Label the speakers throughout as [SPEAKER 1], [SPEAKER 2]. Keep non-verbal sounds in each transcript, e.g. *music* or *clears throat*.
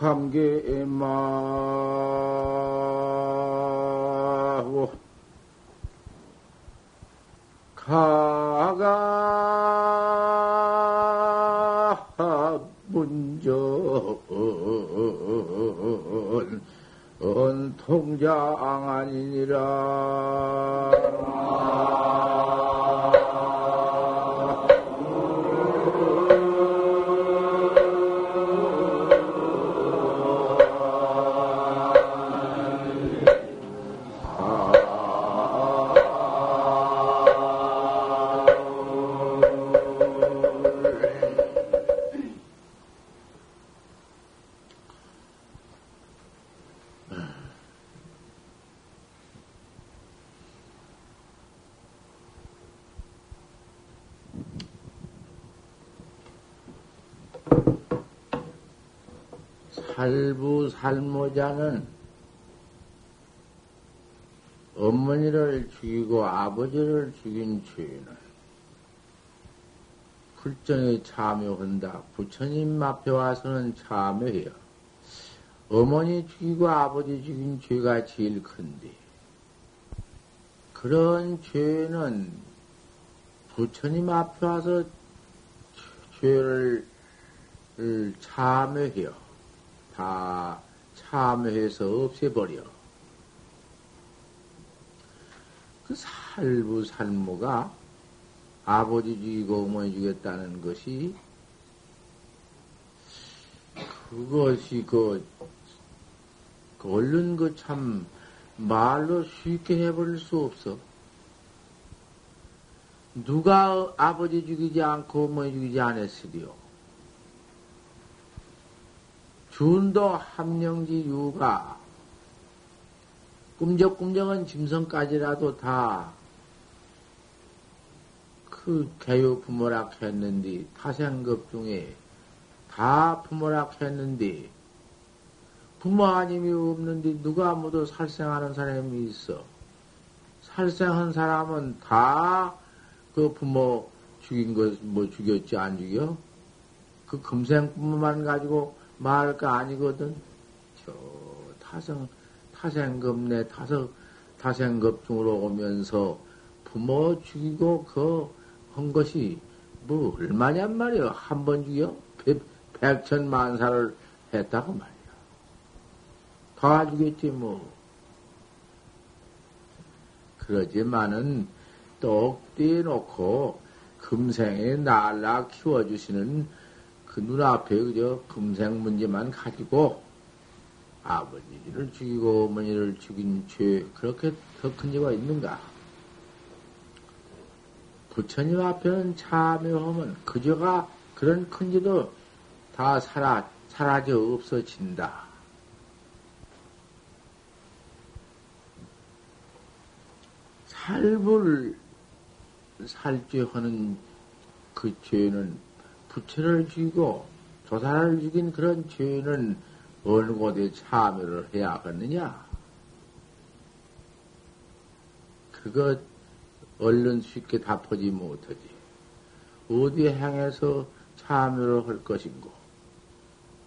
[SPEAKER 1] 감개마고 가가 통장 아니니라 살모자는 어머니를 죽이고 아버지를 죽인 죄는 불정에 참여한다. 부처님 앞에 와서는 참여해요. 어머니 죽이고 아버지 죽인 죄가 제일 큰데, 그런 죄는 부처님 앞에 와서 죄를 참여해요. 다 참여해서 없애버려. 그 살부 살모가 아버지 죽이고 어머니 죽였다는 것이 그것이 그, 그 얼른 그 참 말로 쉽게 해버릴 수 없어. 누가 아버지 죽이지 않고 어머니 죽이지 않았으리요. 준도 함령지 유가 꿈적꿈적한 짐승까지라도 다 그 개요 부모락 했는데 타생급 중에 다 부모락 했는데 부모 아님이 없는데 누가 모두 살생하는 사람이 있어. 살생한 사람은 다 그 부모 죽인 것 뭐 죽였지 안 죽여? 그 금생 부모만 가지고 말할 거 아니거든. 저 타생, 타생급 내 타석, 타생급 중으로 오면서 부모 죽이고 그 한 것이 뭐 얼마냔 말이야. 한 번 죽여? 백, 백천 만사를 했다고 말이야. 다 죽였지 뭐. 그러지만은 똑띠 놓고 금생에 날라 키워주시는 그 눈앞에 그저 금생 문제만 가지고 아버지를 죽이고 어머니를 죽인 죄 그렇게 더 큰 죄가 있는가? 부처님 앞에는 참여하면 그 죄가 그런 큰 죄도 다 사라, 사라져 없어진다. 살불 살죄하는 그 죄는 부처를 죽이고 조사를 죽인 그런 죄는 어느 곳에 참여를 해야 하겠느냐? 그거 얼른 쉽게 답하지 못하지. 어디 향해서 참여를 할 것인고,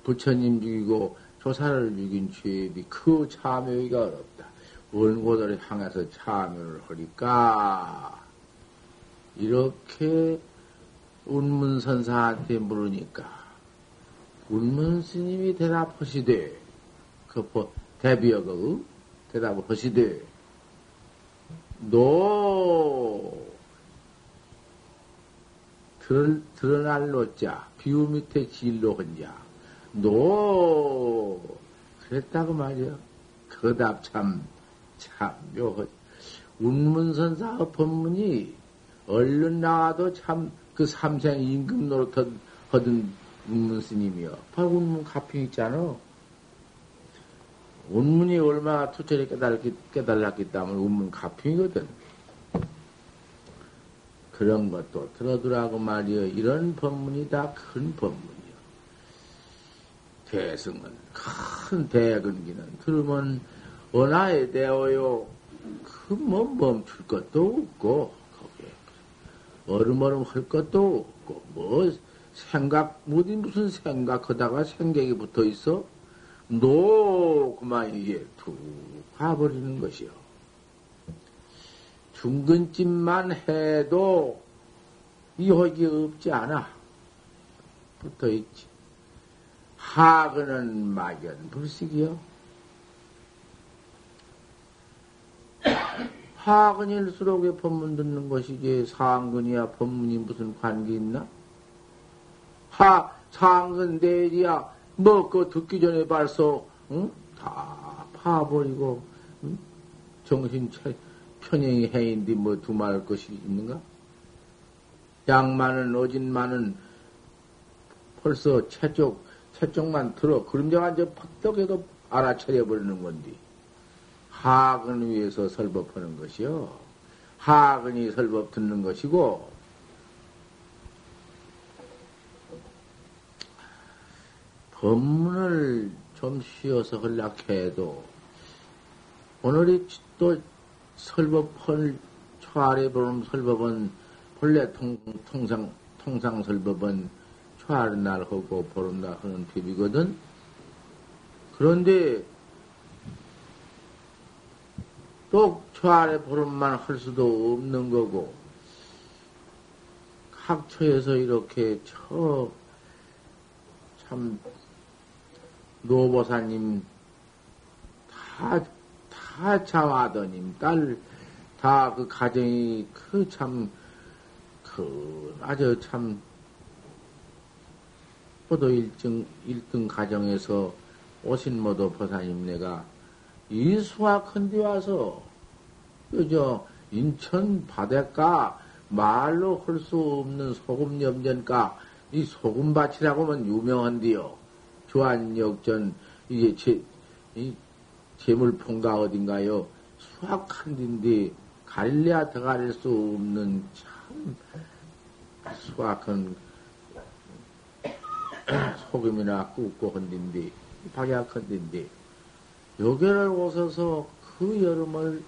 [SPEAKER 1] 부처님 죽이고 조사를 죽인 죄비 그 참여가 어렵다. 어느 곳을 향해서 참여를 하니까, 이렇게 운문선사한테 물으니까 운문스님이 대답하시되 그 대비어가 대답을 하시되 너 드러, 드러날 노자 비우 밑에 진로 혼자 너 그랬다고 말이야 그답 참참 묘하 운문선사의 법문이 얼른 나와도 참 그 삼생 임금 노릇 하던 운문 스님이요. 바로 운문 가평 있잖아. 운문이 얼마나 투철히 깨달았기, 깨달았기 때문에 운문 가평이거든. 그런 것도 들어두라고 말이여. 이런 법문이 다 큰 법문이요. 대승은 큰 대근기는 들으면 언하에 대어요. 그뭐 멈출 것도 없고 얼음얼음 할 것도 없고 뭐 생각 뭐지 무슨 생각하다가 생각이 붙어 있어 노 그만 이게 툭 가버리는 것이요. 중근집만 해도 이혹이 없지 않아 붙어 있지. 하근은 막연 불식이요. 하근일수록에 법문 듣는 것이지 상근이야 법문이 무슨 관계 있나? 하 상근 대리야 뭐그 듣기 전에 벌써 응? 다 파버리고 응? 정신 차 편행이 해인디 뭐 두말 것이 있는가? 양만은 어진만은 벌써 채쪽 채쪽만 들어 그림자만 저 퍼덕해도 알아차려 버리는 건데 하근 위해서 설법하는 것이요. 하근이 설법 듣는 것이고, 법문을 좀 쉬어서 흘락해도, 오늘이 또 설법을, 초아래 보는 설법은, 본래 통, 통상, 통상 설법은 초아래 날 하고 보름 날 하는 법이거든? 그런데, 또 초안에 보름만 할 수도 없는 거고, 각처에서 이렇게 저, 참, 노보사님 다, 다 자와더님, 딸, 다 그 가정이 그 참, 그, 아주 참, 포도 일등, 일등 가정에서 오신 모도 보사님 내가 이 수학한 데 와서, 그저, 인천 바닷가 말로 할 수 없는 소금 염전가, 이 소금밭이라고 하면 유명한데요. 조안역전, 이게 제, 이 재물fon가 어딘가요? 수학한 데인데, 갈래야 더 가릴 수 없는 참, 수학한 소금이나 굽고 한 데인데, 박약한 데인데, 여기를 오셔서 그 여름을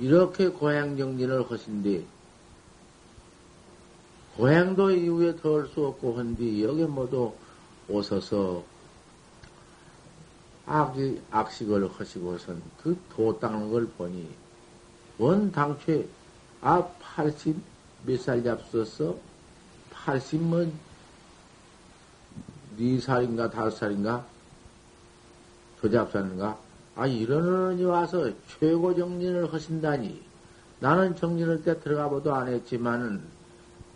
[SPEAKER 1] 이렇게 고향 정진을 하신데, 고향도 이후에 더할수 없고 한디, 여기 모두 오셔서 악, 악식을 하시고선 그 도 닦는 걸 보니, 원 당초에, 아, 80 몇 살 잡수었어? 80은 4살인가 5살인가? 도잡사는가? 아, 이런 어른이 와서 최고 정진을 하신다니. 나는 정진할 때 들어가 보도 안 했지만은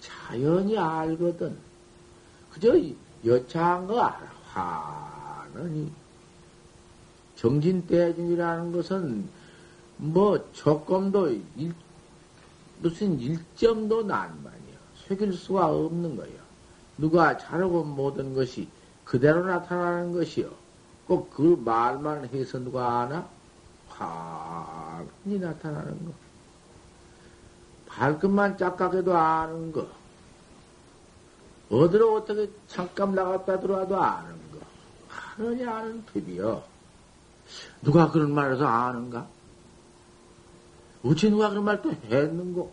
[SPEAKER 1] 자연히 알거든. 그저 여차한 거 알아. 화는 정진 대중이라는 것은 뭐 조금도 일, 무슨 일점도 난 말이야. 속일 수가 없는 거야. 누가 잘하고 모든 것이 그대로 나타나는 것이요. 꼭 그 말만 해서 누가 아나? 환히 나타나는 거. 발끝만 짝각해도 아는 거. 어디로 어떻게 잠깐 나갔다 들어와도 아는 거. 하느니 아는 법이요. 누가 그런 말해서 아는가? 어찌 누가 그런 말 또 했는고?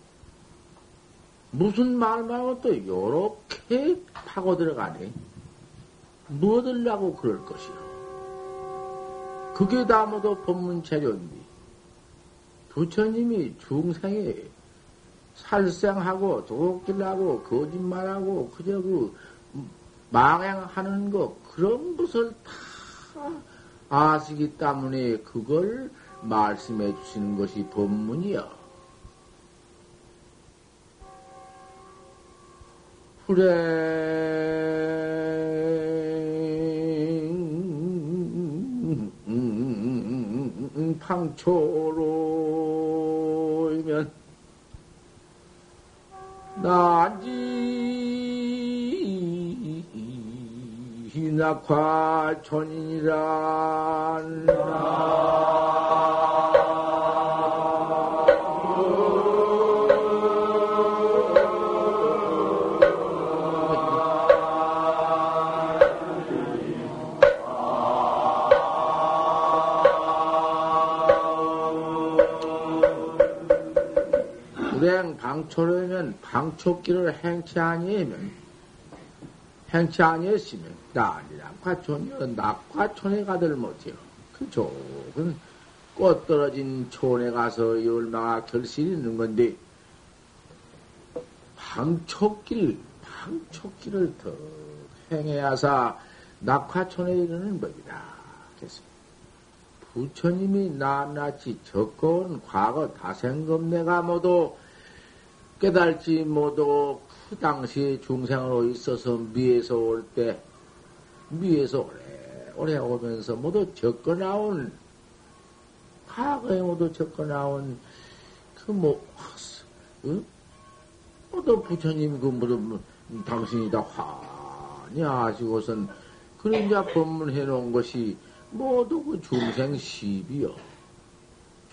[SPEAKER 1] 무슨 말만 하고 또 요렇게 파고 들어가네. 뭐 들라고 그럴 것이요. 그게 다 모두 법문 재료인데, 부처님이 중생에 살생하고 도둑질하고 거짓말하고 그저 그 망행하는 거 그런 것을 다 아시기 때문에 그걸 말씀해 주시는 것이 법문이요. 그래. 방초로이면 나지 낙화천이란 방초기를 행치 아니하면 행치 아니했으면 난이라 과촌이여 낙과촌에 가들 못해요. 그 좁은 꽃 떨어진 촌에 가서 얼마나 결실이 있는 건데 방초길 방초길을 더 행해야사 낙화촌에 이르는 법이다. 그래서 부처님이 낱낱이 적어온 과거 다생검내가 모두 깨달지 모두 그 당시 중생으로 있어서 미에서 올 때, 미에서 오래, 오래 오면서 모두 적어 나온, 과거에 모두 적어 나온 그 뭐, 응? 모두 부처님 그 모두 당신이 다 화냐 하시고선 그런 자 법문해 놓은 것이 모두 그 중생 시비요.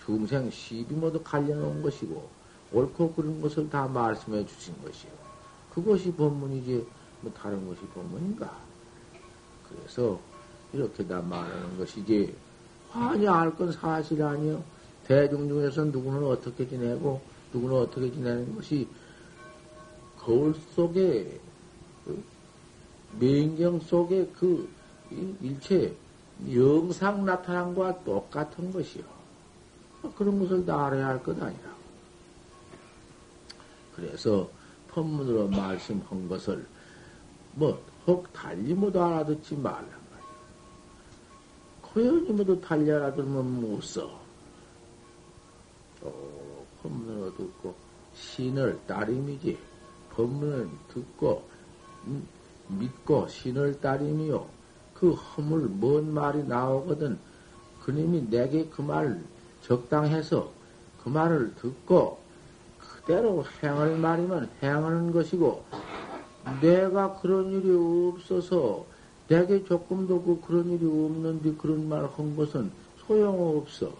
[SPEAKER 1] 중생 시비 모두 갈려 놓은 것이고, 옳고 그런 것을 다 말씀해 주신 것이요. 그것이 법문이지, 뭐 다른 것이 법문인가. 그래서 이렇게 다 말하는 것이지, 화냐 할건 사실 아니요. 대중 중에서 누구는 어떻게 지내고, 누구는 어떻게 지내는 것이 거울 속에, 그 맹경 속에 그 일체 영상 나타난 것과 똑같은 것이요. 그런 것을 다 알아야 할 것 아니라. 그래서 법문으로 말씀한 것을 뭐 혹 달리 모두 알아듣지 말란 말이야. 고연히 모두 달리 알아들으면 못 써. 또 법문으로 듣고 신을 따림이지. 법문을 듣고 음, 믿고 신을 따림이요. 그 허물 뭔 말이 나오거든 그님이 내게 그 말 적당해서 그 말을 듣고 그대로 행할 말이면 행하는 것이고 내가 그런 일이 없어서 내게 조금도 그 그런 일이 없는데 그런 말 한 것은 소용없어.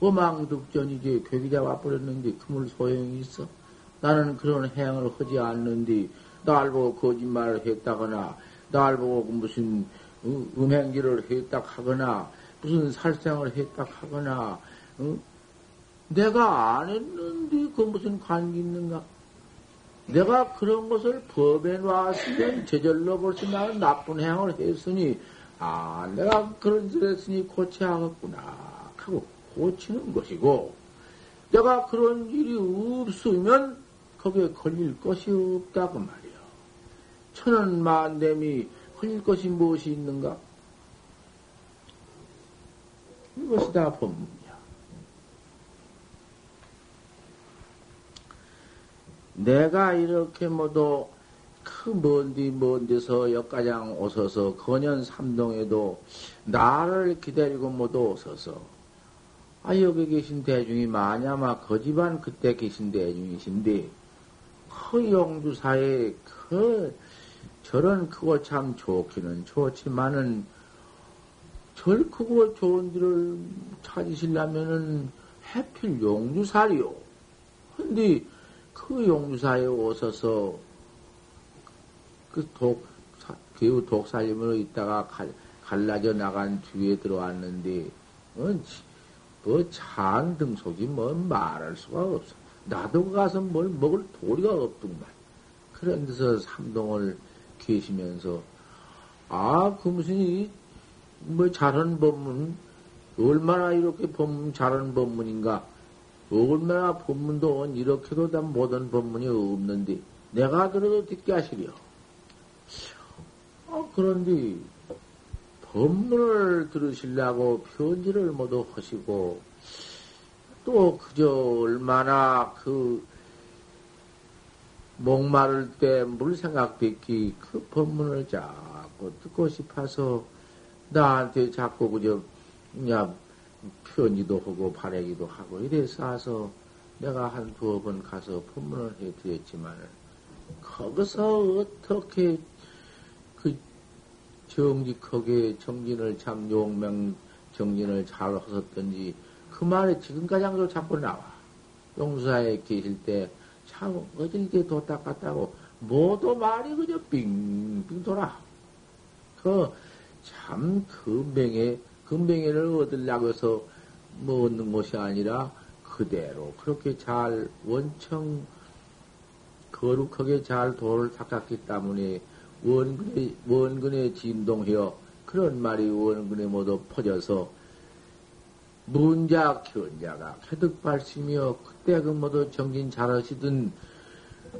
[SPEAKER 1] 어망득전이지 괴기자 와버렸는데 그물 소용이 있어? 나는 그런 행을 하지 않는데 날 보고 거짓말을 했다거나 날 보고 무슨 음행기를 했다 하거나 무슨 살생을 했다 하거나 응? 내가 안 했는데 그 무슨 관계 있는가? 내가 그런 것을 법에 놨으면 제절로 벌써 나는 나쁜 행을 했으니 아 내가 그런 짓을 했으니 고쳐야겠구나 하고 고치는 것이고 내가 그런 일이 없으면 거기에 걸릴 것이 없다고 말이야. 천원 만dem이 흘릴 것이 무엇이 있는가? 이것이 다 법문이야. 내가 이렇게 모두 그 먼디 먼 데서 역가장 오셔서 건현 삼동에도 나를 기다리고 모두 오셔서 아 여기 계신 대중이 마냐마 거지반 그때 계신 대중이신데 그 용주사에 그 절은 크고 참 좋기는 좋지만은 절 크고 좋은 데를 찾으시려면은 해필 용주사리요. 근데 그 용주사에 오셔서 그 독, 개우 독살림으로 있다가 갈, 갈라져 나간 뒤에 들어왔는데, 어, 뭐, 찬등속이 뭐 말할 수가 없어. 나도 가서 뭘 먹을 도리가 없더만. 그런 데서 삼동을 계시면서 아, 그 무슨 이, 뭐 잘하는 법문, 얼마나 이렇게 법문 잘하는 법문인가? 얼마나 법문도 이렇게도 다 못한 법문이 없는데, 내가 들어도 듣게 하시려. 아, 그런데, 법문을 들으시려고 편지를 모두 하시고, 또 그저 얼마나 그 목마를 때 물 생각 듣기 그 법문을 자꾸 듣고 싶어서 나한테 자꾸 그저 그냥 편지도 하고 바래기도 하고 이래서 와서 내가 한 두어 번 가서 법문을 해드렸지만은 거기서 어떻게 그 정직하게 정진을 참 용맹 정진을 잘 하셨던지 그 말에 지금까지 항상 자꾸 나와. 용사에 계실 때 참, 어딜게 도딱 갔다고, 모두 말이 그저 빙빙 돌아. 그, 참, 금뱅에, 금뱅이를 얻으려고 해서 뭐 얻는 것이 아니라, 그대로 그렇게 잘 원청 거룩하게 잘 도를 닦았기 때문에 원근에, 원근에 진동하여 그런 말이 원근에 모두 퍼져서 문자 견자가 캐득 발심이여 그때 그 모두 정진 잘하시던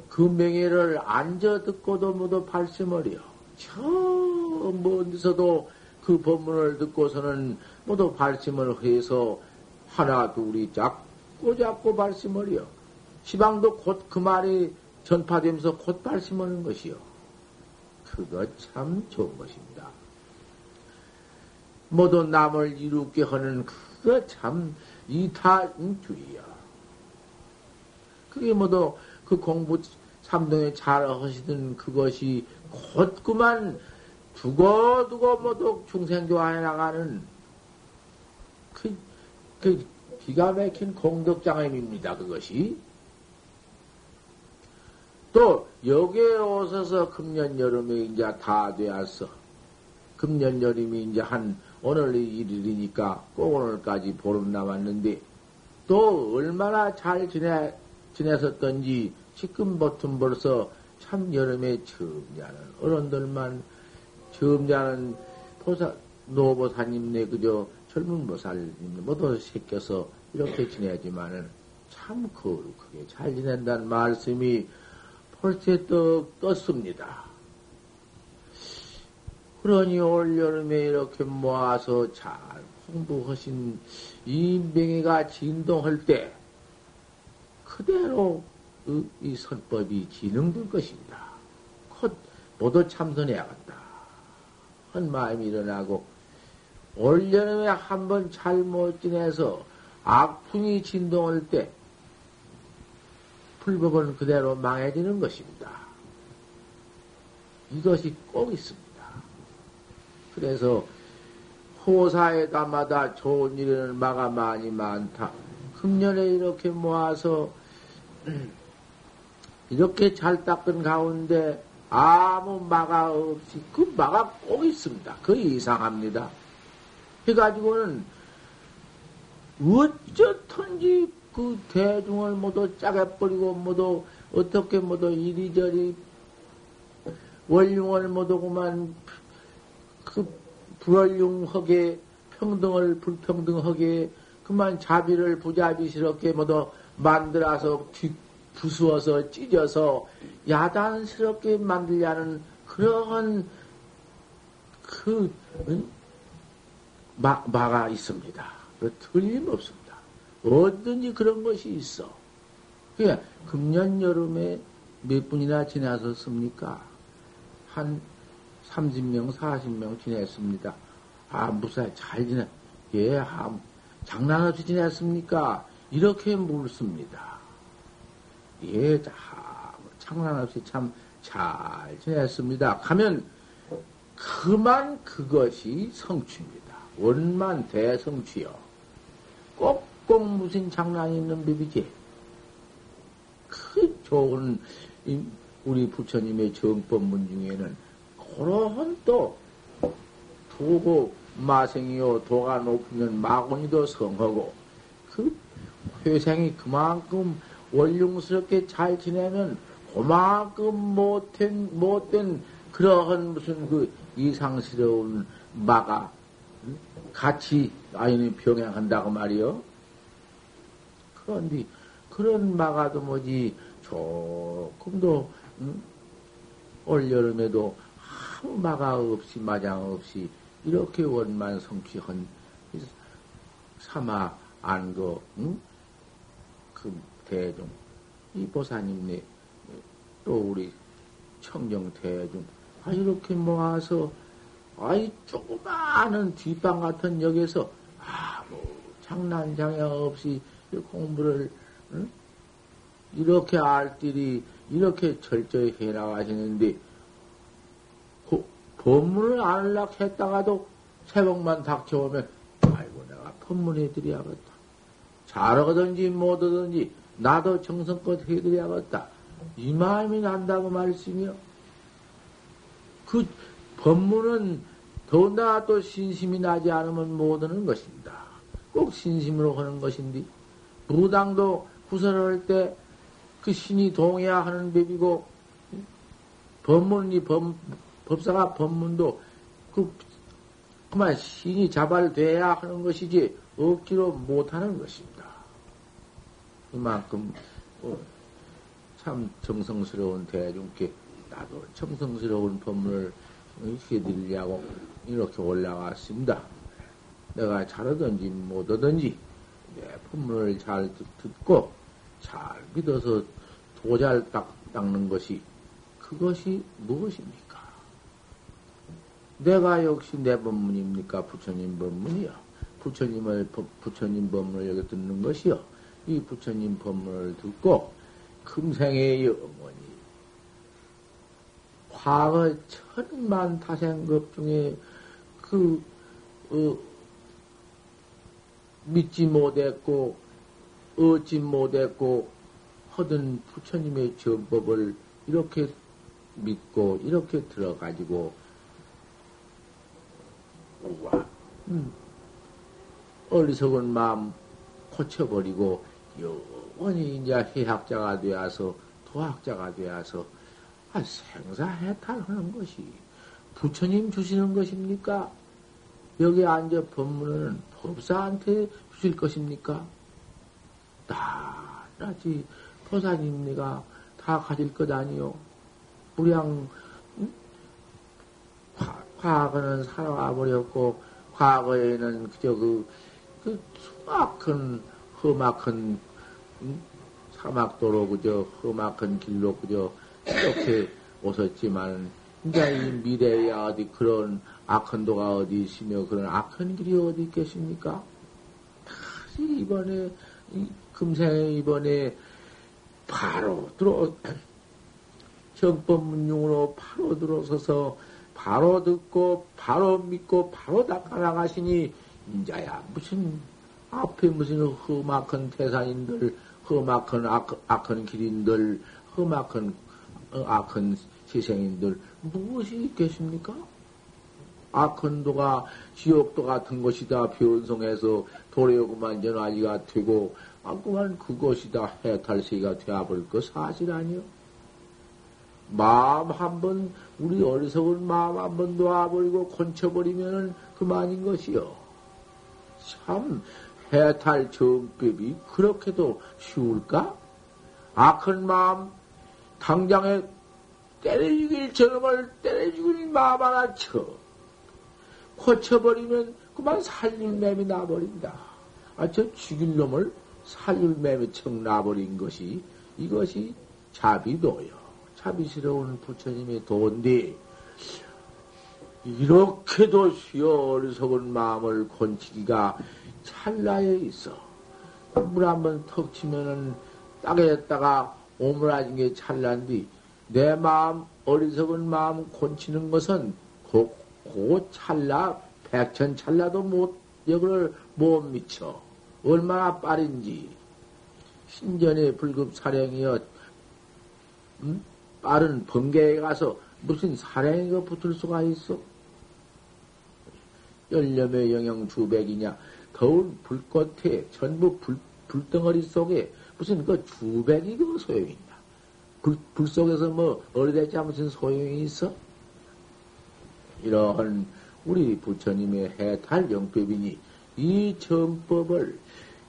[SPEAKER 1] 그 명예를 앉아 듣고도 모두 발심을이요. 저 먼데서도 그 법문을 듣고서는 모두 발심을 해서 하나 둘이 잡고 잡고 발심을이요. 시방도 곧 그 말이 전파되면서 곧 발심하는 것이요. 그거 참 좋은 것입니다. 모두 남을 이롭게 하는 그거 참 이타주의야. 그게 모두 그 공부 삼동에 잘 하시던 그것이 곧 그만 두고두고 모두 중생교화해 나가는 그, 그 기가 막힌 공덕장애입니다. 그것이. 또 여기에 오셔서 금년 여름에 이제 다 되었어. 금년 여름이 이제 한 오늘 일일이니까 꼭 오늘까지 보름 남았는데 또 얼마나 잘 지내 지냈었던지 지금 버튼 벌써 참 여름에 점잖은 어른들만 점잖은 보사 노보사님네 그저 젊은 보살님 모두 새겨서 이렇게 지내지만은 참 거룩하게 잘 지낸다는 말씀이 벌써 떡 떴습니다. 그러니 올 여름에 이렇게 모아서 잘 공부하신 이 명예가 진동할 때 그대로 이 선법이 진흥될 것입니다. 곧 모두 참선해야겠다. 한 마음이 일어나고 올 여름에 한 번 잘못 지내서 악풍이 진동할 때 불법은 그대로 망해지는 것입니다. 이것이 꼭 있습니다. 그래서 호사에다마다 좋은 일은 마가 많이 많다. 금년에 이렇게 모아서 *clears throat* 이렇게 잘 닦은 가운데 아무 마가 없이 그 마가 꼭 있습니다. 그 이상합니다. 해가지고는 어쩌든지 그 대중을 모두 짜게 버리고 모두 어떻게 모두 이리저리 원흉을 모두 그만 그 불원흉하게 평등을 불평등하게 그만 자비를 부자비스럽게 모두 만들어서 뒤, 부수어서 찢어서 야단스럽게 만들려는 그러한 그 마, 마가 있습니다. 그 틀림없습니다. 어든지 그런 것이 있어. 그러니까 금년 여름에 몇 분이나 지나섰습니까? 한 30명, 40명 지냈습니다. 아, 무사히 잘 지내. 예, 아, 장난 없이 지냈습니까? 이렇게 묻습니다. 예, 장난 없이 참 잘 지냈습니다. 가면 그만 그것이 성취입니다. 원만 대성취요. 꼭꼭 무슨 장난이 있는 법이지. 그 좋은 우리 부처님의 정법문 중에는 그러한 또 도고 마생이요 도가 높으면 마곤이도 성하고 그 회생이 그만큼 원룡스럽게 잘 지내면 그만큼 못된 못된 그러한 무슨 그 이상스러운 마가 같이 아이는 병행한다고 말이요. 그런데 그런 마가도 뭐지 조금도 응? 올 여름에도 아무 마가 없이 마장 없이 이렇게 원만 성취한 사마 안거 응? 그 대중 이 보사님네 또 우리 청정 대중 아 이렇게 모아서 아이 조그마한 뒷방 같은 역에서 아무 장난장애 없이 공부를 응? 이렇게 알뜰히 이렇게 철저히 해 나가시는데 법문을 안락 했다가도 새벽만 닥쳐오면 아이고 내가 법문해 드려야겠다. 잘하든지 못하든지 나도 정성껏 해드려야겠다. 이 마음이 난다고 말씀이요. 그 법문은 더나 또 신심이 나지 않으면 못 하는 것입니다. 꼭 신심으로 하는 것인데 무당도 구설을 때그 신이 동해야 하는 법이고, 법문이 법, 법사가 법문도 그, 그만 신이 자발돼야 하는 것이지, 억지로 못하는 것입니다. 그만큼, 어, 참 정성스러운 대중께 나도 정성스러운 법문을 해드리려고 이렇게 올라왔습니다. 내가 잘하든지 못하든지 내 법문을 잘 듣고 잘 믿어서 도잘 딱, 닦는 것이 그것이 무엇입니까? 내가 역시 내 법문입니까? 부처님 법문이요. 부처님을, 부처님 법문을 여기 듣는 것이요. 이 부처님 법문을 듣고 금생의 영원히 과거 천만 타생급 중에 그 어, 믿지 못했고 얻지 못했고 하던 부처님의 전법을 이렇게 믿고 이렇게 들어가지고 우와. 음, 어리석은 마음 고쳐버리고 영원히 이제 해학자가 되어서 도학자가 되어서 아, 생사해탈하는 것이 부처님 주시는 것입니까? 여기 앉아 법문은 법사한테 주실 것입니까? 나라지 보사님 네가 다 가질 것 아니요. 우량 응? 과거는 살아와 버렸고 과거에는 그저 그, 그 수막한 험악한 응? 사막도로 그저 험악한 길로 그저 이렇게 오셨지만 이제 이 미래에 어디 그런 악한 도가 어디 있으며 그런 악한 길이 어디 있겠습니까? 다시 이번에 금생에 이번에 바로 들어 정법문용으로 바로 들어서서 바로 듣고 바로 믿고 바로 닦아 나가시니 인자야 무슨 앞에 무슨 험악한 태산인들 험악한 악, 악한 길인들 험악한 어, 악한 세상인들 무엇이 있겠습니까? 악한 도가 지옥도 같은 것이다 변성해서 도래오고만 전화지가 되고 아 그만 그것이 다 해탈세가 되어버릴 거 사실 아니요. 마음 한 번, 우리 어리석은 마음 한 번 놓아버리고 건쳐버리면은 그만인 것이요. 참, 해탈 정법이 그렇게도 쉬울까? 악한 마음, 당장에 때려 죽일 저놈을 때려 죽일 마음 하나 쳐. 고쳐버리면 그만 살릴 맴이 나버린다. 아, 저 죽일 놈을 살릴 맴이 청 나버린 것이 이것이 자비도요. 자비스러운 부처님의 도인데, 이렇게도 쉬어 어리석은 마음을 곤치기가 찰나에 있어. 물 한번 턱 치면은 땅에다가 오므라진 게 찰나인데, 내 마음, 어리석은 마음 곤치는 것은 고, 고 찰나, 백천 찰나도 못, 역을 못 미쳐. 얼마나 빠른지. 신전의 불급 사령이여, 음? 빠른 번개에 가서 무슨 사령이가 붙을 수가 있어? 열렴의 영영 주백이냐, 더운 불꽃에 전부 불, 불덩어리 속에 무슨 그 주백이 그 소용이 있냐? 불, 불 속에서 뭐 어리대자 무슨 소용이 있어? 이러한 우리 부처님의 해탈 영법이니 이 정법을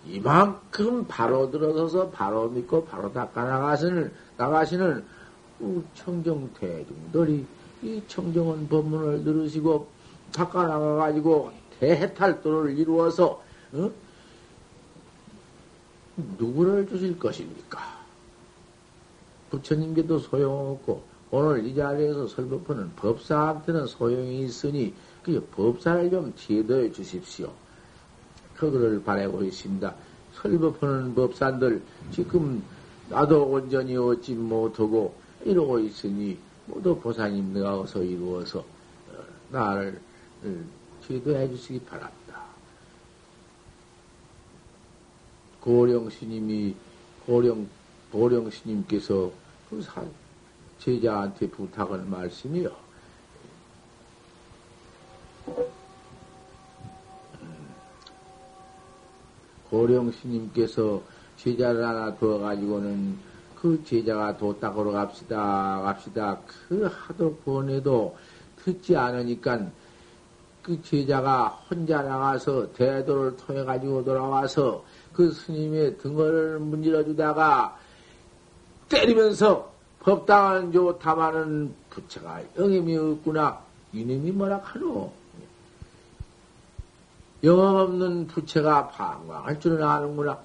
[SPEAKER 1] 이만큼 바로 들어서서 바로 믿고 바로 닦아 나가시는, 나가시는 청정 대중들이 이 청정원 법문을 들으시고 닦아 나가가지고 대해탈도를 이루어서, 어? 누구를 주실 것입니까? 부처님께도 소용없고 오늘 이 자리에서 설법하는 법사한테는 소용이 있으니 그 법사를 좀 제도해 주십시오. 그거를 바라고 있습니다. 설법하는 법사들 지금 나도 온전히 얻지 못하고 이러고 있으니 모두 보사님 내가 어서 이루어서 어, 나를 제도해 주시기 바랍니다. 고령 스님이 고령 보령 스님께서 그 제자한테 부탁한 말씀이요. 고령 스님께서 제자를 하나 두어 가지고는 그 제자가 도닦으러 갑시다, 갑시다. 그 하도 권해도 듣지 않으니까 그 제자가 혼자 나가서 대도를 통해 가지고 돌아와서 그 스님의 등을 문질러 주다가 때리면서 법당은 좋다마는 부처가 영임이 없구나. 이놈이 뭐라 하노? 영업 없는 부처가 방광할 줄은 아는구나.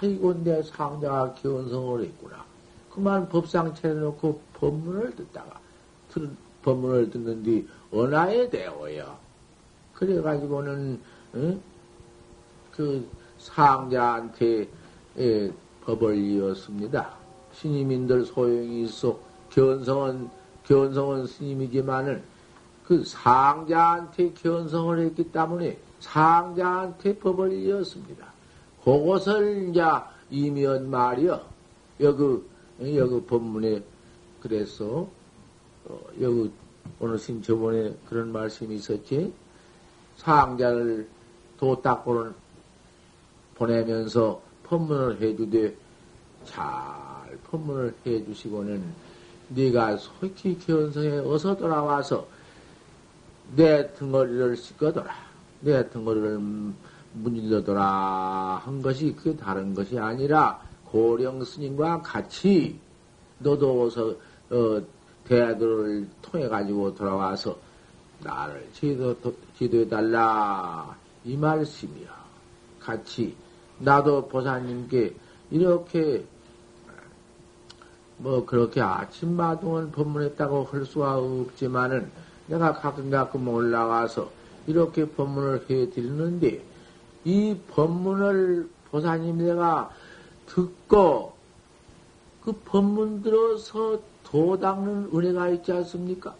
[SPEAKER 1] 아이고, 내 상자가 기원성을 했구나. 그만 법상 차려놓고 법문을 듣다가, 들, 법문을 듣는 뒤, 언하에 대어요. 그래가지고는, 응? 그 상자한테 예, 법을 이었습니다. 신임인들 소용이 있어. 견성은, 견성은 스님이지만은 그 상자한테 견성을 했기 때문에 상자한테 법을 이었습니다. 그것을 이제 이면 말이여. 여기, 여기 법문에 그래서, 어, 여기 오늘 신 저번에 그런 말씀이 있었지. 상자를 도닦고는 보내면서 법문을 해주되 잘 법문을 해주시고는 네가 솔직히 견성에 어서 돌아와서 내 등어리를 씻거더라. 내 등어리를 문질러더라 한 것이 그 다른 것이 아니라 고령 스님과 같이 너도 어서 어, 대들을 통해 가지고 돌아와서 나를 지도 지도해 달라 이 말씀이야. 같이 나도 보사님께 이렇게 뭐 그렇게 아침 마동을 법문했다고 할 수가 없지만은 내가 가끔 가끔 올라가서 이렇게 법문을 해 드리는데 이 법문을 보사님 내가 듣고 그 법문 들어서 도 닦는 은혜가 있지 않습니까?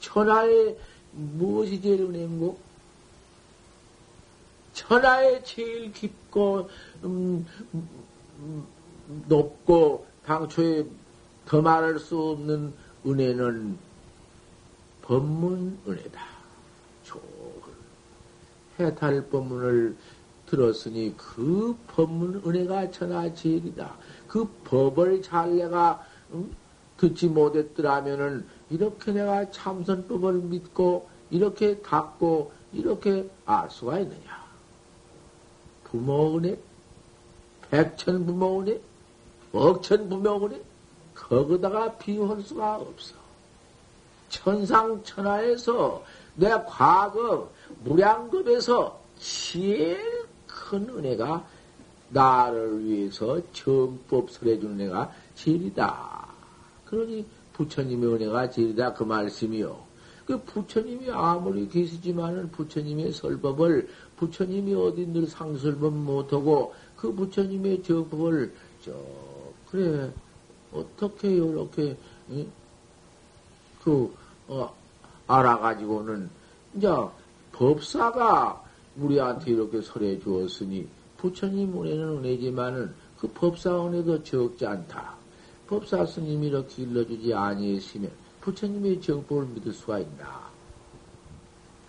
[SPEAKER 1] 천하에 무엇이 제일 은혜인고? 천하에 제일 깊고 음, 음, 높고 당초에 더 말할 수 없는 은혜는 법문 은혜다. 좋은 해탈 법문을 들었으니 그 법문 은혜가 천하 제일이다. 그 법을 잘 내가 음, 듣지 못했더라면은 이렇게 내가 참선법을 믿고 이렇게 닦고 이렇게 알 수가 있느냐? 부모 은혜, 백천 부모 은혜, 억천 부모 은혜, 거기다가 비유할 수가 없어. 천상천하에서 내 과거 무량급에서 제일 큰 은혜가 나를 위해서 정법 설해주는 은혜가 제일이다. 그러니 부처님의 은혜가 제일이다. 그 말씀이요. 그 부처님이 아무리 계시지만은 부처님의 설법을 부처님이 어디 늘 상설법 못하고 그 부처님의 정법을 저 그래 어떻게 이렇게 그 어, 알아가지고는 이제 법사가 우리한테 이렇게 설해 주었으니 부처님 은혜는 은혜지만은 그 법사 은혜도 적지 않다. 법사 스님이 이렇게 일러주지 아니했으면 부처님의 정법을 믿을 수가 있나.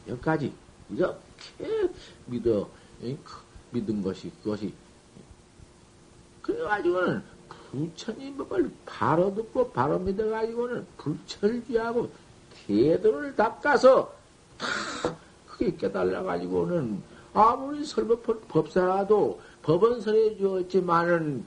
[SPEAKER 1] 여기까지 이렇게 믿어 믿은 것이 그것이 그래가지고는 부처님 법을 바로 듣고 바로 믿어가지고는 불철주하고 태도를 닦아서 다 크게 깨달아가지고는 아무리 설법 법사라도 법은 설해 주었지만은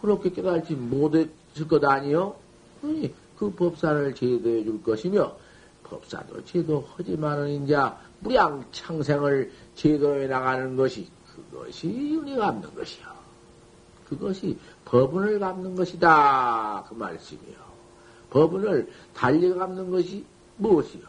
[SPEAKER 1] 그렇게 깨달지 못했을 것 아니요? 그 법사를 제도해 줄 것이며 법사도 제도하지만은 이제 무량 창생을 제도해 나가는 것이 그것이 은혜가 없는 것이요. 그것이 법문을 갚는 것이다. 그 말씀이요. 법문을 달리 갚는 것이 무엇이요?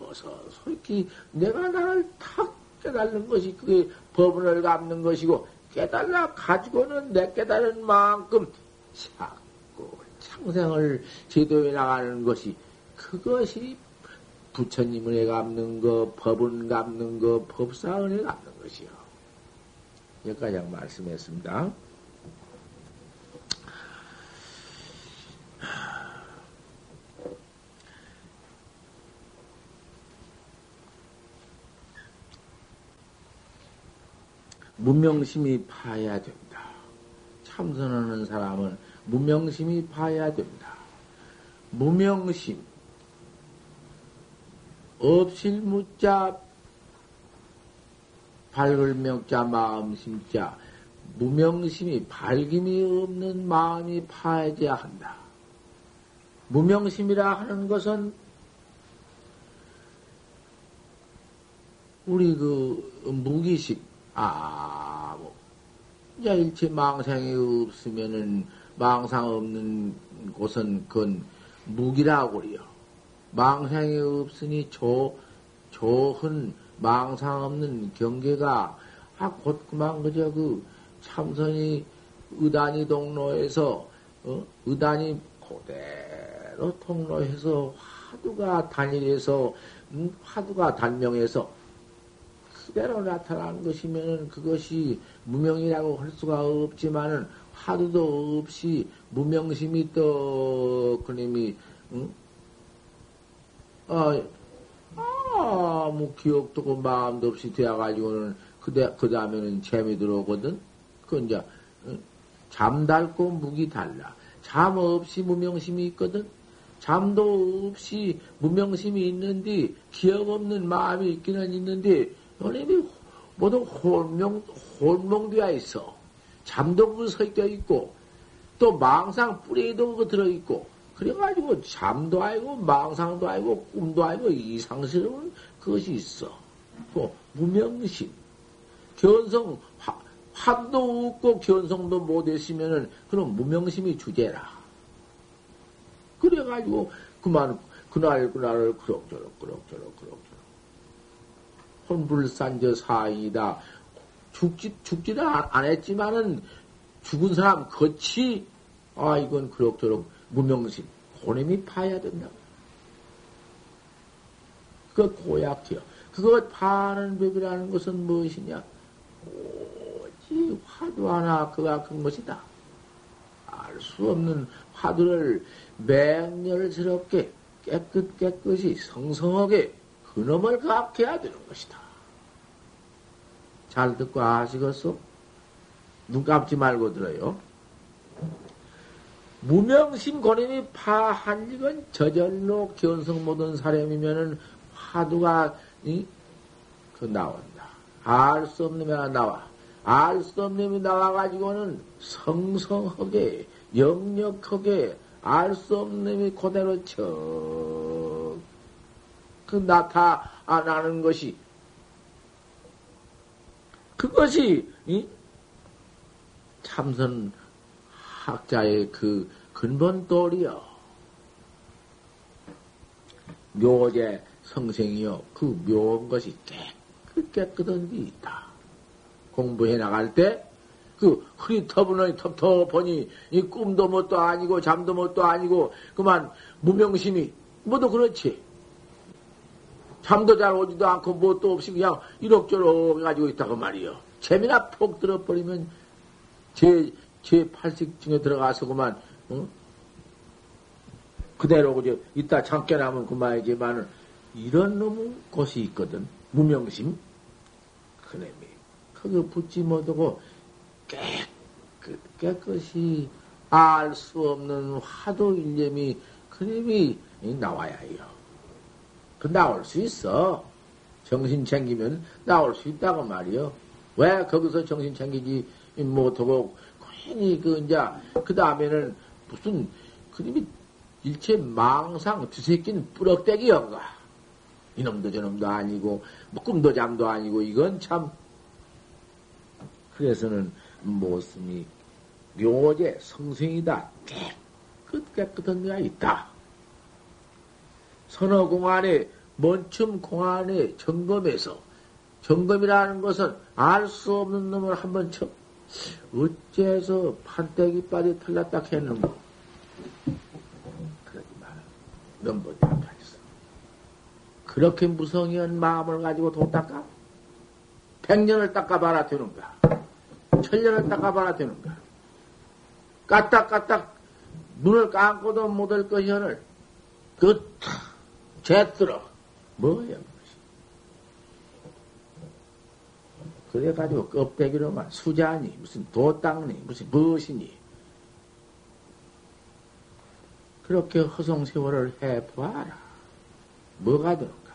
[SPEAKER 1] 어서 솔직히 내가 나를 탁 깨달는 것이 그게 법문을 갚는 것이고 깨달아 가지고는 내 깨달은 만큼 자꾸 창생을 제도해 나가는 것이 그것이 부처님 은혜 갚는 거, 법은 갚는 거, 법사 은혜 갚는 것이요. 여기까지 말씀했습니다. 문명심이 파야 된다. 참선하는 사람은 무명심이 봐야 된다. 무명심, 없실 무자, 밝을 명자, 마음심자, 무명심이 밝음이 없는 마음이 파야져야 한다. 무명심이라 하는 것은 우리 그 무기심, 아, 뭐, 이제 일체 망상이 없으면은 망상 없는 곳은 그건 무기라고 그래요. 망상이 없으니 조, 조흔 망상 없는 경계가, 아, 곧 그만 그저 그 참선이 의단이 동로에서, 어, 의단이 그대로 통로해서 화두가 단일해서, 음, 화두가 단명해서 그대로 나타난 것이면 그것이 무명이라고 할 수가 없지만은 화두도 없이 무명심이 또 그님이 응? 아, 아무 기억도 없고 마음도 없이 되어가지고는 그대 그 다음에는 재미 들어오거든. 그 이제 응? 잠달고 무기 달라. 잠 없이 무명심이 있거든. 잠도 없이 무명심이 있는데 기억 없는 마음이 있기는 있는데 너네이 모두 혼명 혼몽되어 있어. 잠도 그 섞여 있고 또 망상 뿌리도 그 들어 있고 그래가지고 잠도 아니고 망상도 아니고 꿈도 아니고 이상스러운 그것이 있어. 또 무명심, 견성 화, 화도 없고 견성도 못했으면은 그럼 무명심이 주제라. 그래가지고 그만 그날 그날을 그럭저럭 그럭저럭 그럭저럭 혼불산저 사인이다. 죽지 죽지는 안, 안 했지만은 죽은 사람 거치 아 이건 그럭저럭 무명심 고놈이 파야 된다. 그 고약해요. 그거 파는 법이라는 것은 무엇이냐? 오직 화두 하나 그가 큰 것이다. 알 수 없는 화두를 맹렬스럽게 깨끗 깨끗이 성성하게 그놈을 각해야 되는 것이다. 잘 듣고 아시겠소? 눈 감지 말고 들어요. 무명심 고님이 파한 이건 저절로 견성 못한 사람이면은 화두가 이, 그 나온다. 알 수 없는 애가 나와. 알 수 없는 놈이 나와가지고는 성성하게, 역력하게, 알 수 없는 놈이 그대로 척, 그 나타나는 것이, 그것이, 이? 참선 학자의 그 근본 도리여. 묘제 성생이요. 그 묘한 것이 깨끗, 깨끗한 게 있다. 공부해 나갈 때, 그 흐릿터분하니 텁텁하니, 이 꿈도 뭣도 아니고, 잠도 뭣도 아니고, 그만 무명심이, 뭐도 그렇지. 잠도 잘 오지도 않고, 뭣도 없이 그냥 이럭저럭 가지고 있다고 말이요. 재미나 폭 들어버리면, 제, 제 팔식증에 들어가서 그만, 어? 그대로 그저 이따 잠깐 하면 그만이지만은 이런 놈의 곳이 있거든. 무명심. 그놈이 그거 붙지 못하고 깨끗, 깨끗이 알 수 없는 화도 일념이 그놈이 나와야 해요. 그 나올 수 있어. 정신 챙기면 나올 수 있다고 말이요. 왜 거기서 정신 챙기지 못하고 괜히 그 이제 그 다음에는 무슨 그놈이 일체 망상 뒤새낀 뿌럭대기였가. 이놈도 저놈도 아니고, 뭐 꿈도 잠도 아니고, 이건 참, 그래서는 모습이 묘제 성생이다. 깨끗, 깨끗한 데가 있다. 선어공안에, 먼춤 공안에 점검해서, 점검이라는 것은 알 수 없는 놈을 한번 쳐, 어째서 판때기 빠지 틀렸다 했는가? 그러지 마라. 넌뭐 그렇게 무성의한 마음을 가지고 돈 닦아? 백년을 닦아봐라 되는가? 천년을 닦아봐라 되는가? 까딱까딱 눈을 감고도 못할 것이 오늘 그 제들어 뭐야 그래가지고 껍데기로만 수자니 무슨 도땅니 무슨 무엇이니 그렇게 허송세월을 해보아라. 뭐가 되는가?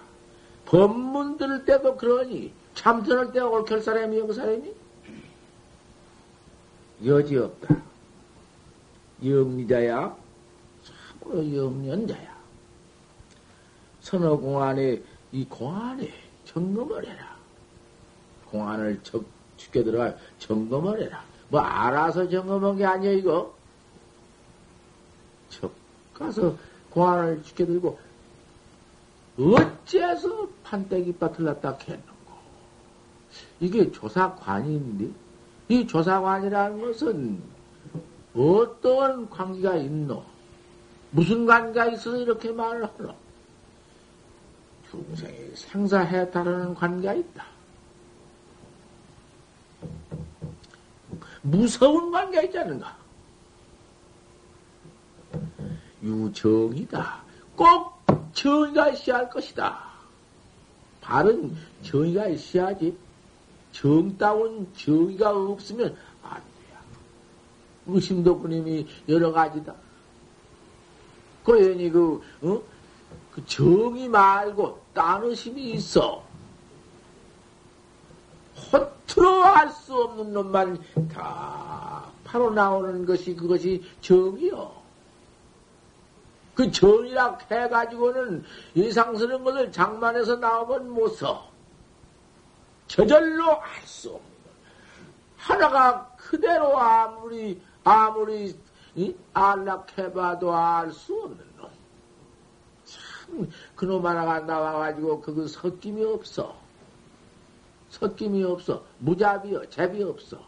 [SPEAKER 1] 법문 들을 때도 그러니, 참선할 때 옳게 사람이 그 사람이? 여지없다. 영리자야, 참으로 영년자야. 선어 공안에, 이 공안에 점검을 해라. 공안을 적, 죽게 들어가 점검을 해라. 뭐 알아서 점검한 게 아니야, 이거. 적 가서 공안을 죽게 들고, 어째서 판때기 밭을 갖다 겠는고. 이게 조사관인데, 이 조사관이라는 것은 어떤 관계가 있노? 무슨 관계가 있어서 이렇게 말을 하노? 중생이 생사해탈하는 관계가 있다. 무서운 관계가 있지 않는가? 유정이다. 꼭 정의가 있어야 할 것이다. 바른 정의가 있어야지. 정다운 정의가 없으면 안 돼요. 의심도꾸님이 여러 가지다. 고연히 그, 어? 그 정의 말고 딴 의심이 있어. 허투루 할수 없는 놈만 다 바로 나오는 것이 그것이 정이요. 그 정이라 해가지고는 이상스러운 것을 장만해서 나오면 못 써. 저절로 알 수 없는 것. 하나가 그대로 아무리, 아무리, 안락해봐도 알 수 없는 그놈 하나가 나와가지고 그거 섞임이 없어. 섞임이 없어. 무잡이여, 잡이 없어.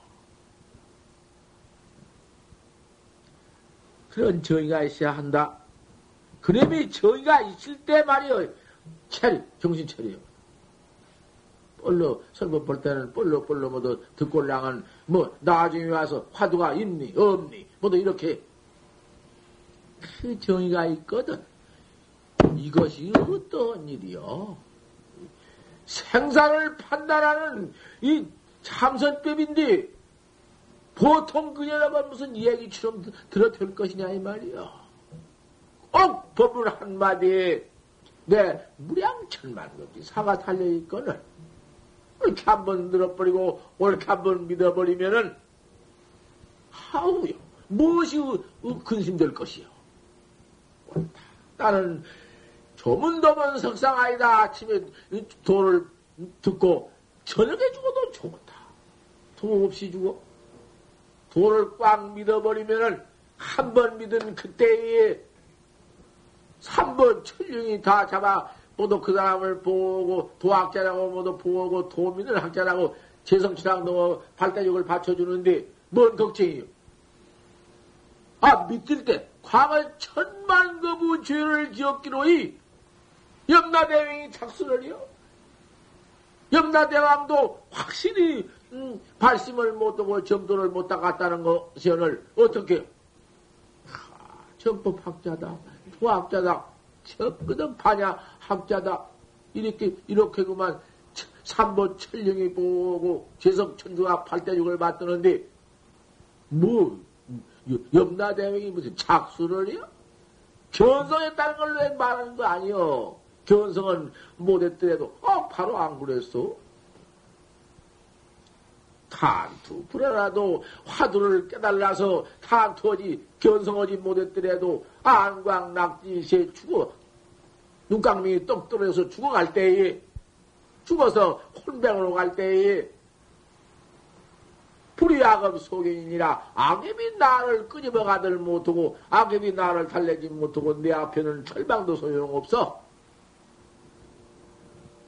[SPEAKER 1] 그런 정의가 있어야 한다. 그놈이 정의가 있을 때 말이요. 차리, 정신 차려. 뻘로, 설법 볼 때는 뻘로, 뻘로, 모두 듣골랑은, 뭐, 나중에 와서 화두가 있니, 없니, 모두 이렇게. 그 정의가 있거든. 이것이 어떤 일이요? 생사를 판단하는 이 참선법인데, 보통 그녀라면 무슨 이야기처럼 들어될 것이냐, 이 말이요. 꼭 법을 한마디에 내 무량천만 겁지 사가 달려있거늘 이렇게 한 번 들어버리고 옳게 한 번 믿어버리면은 하우요 무엇이 근심될 것이요 옳다. 나는 조문도문 석상아이다. 아침에 돈을 듣고 저녁에 죽어도 좋다. 돈 없이 죽어. 돈을 꽉 믿어버리면은 한 번 믿은 그때에 3번 천령이 다 잡아 모두 그 사람을 보고 도학자라고 모두 보고 도민을 학자라고 재성치랑 너 발대력을 받쳐주는데 뭔 걱정이요? 아 믿을 때 광을 천만 거부 죄를 지었기로이 염라대왕이 착수를요. 염라대왕도 확실히 음, 발심을 못하고 점도를 못하갔다는 것이오늘 어떻게 하, 전법학자다. 후학자다. 척거든 파냐 학자다. 이렇게, 이렇게 그만 삼보 천령이 보고 재석 천주가 팔대육을 받드는데, 뭐, 염라대왕이 무슨 착수를 해요? 견성했다는 걸왜 말하는 거 아니요? 견성은 못했더라도, 어, 바로 안 그랬어? 탄투 불어라도 화두를 깨달아서 탄투하지 견성하지 못했더라도 안광 낙지시에 죽어 눈깡명이 떡 떨어져서 죽어갈 때에 죽어서 혼병으로 갈 때에 불의악업 소견이니라 악업이 나를 끄집어 가들 못하고 악업이 나를 달래지 못하고 내 앞에는 철방도 소용없어.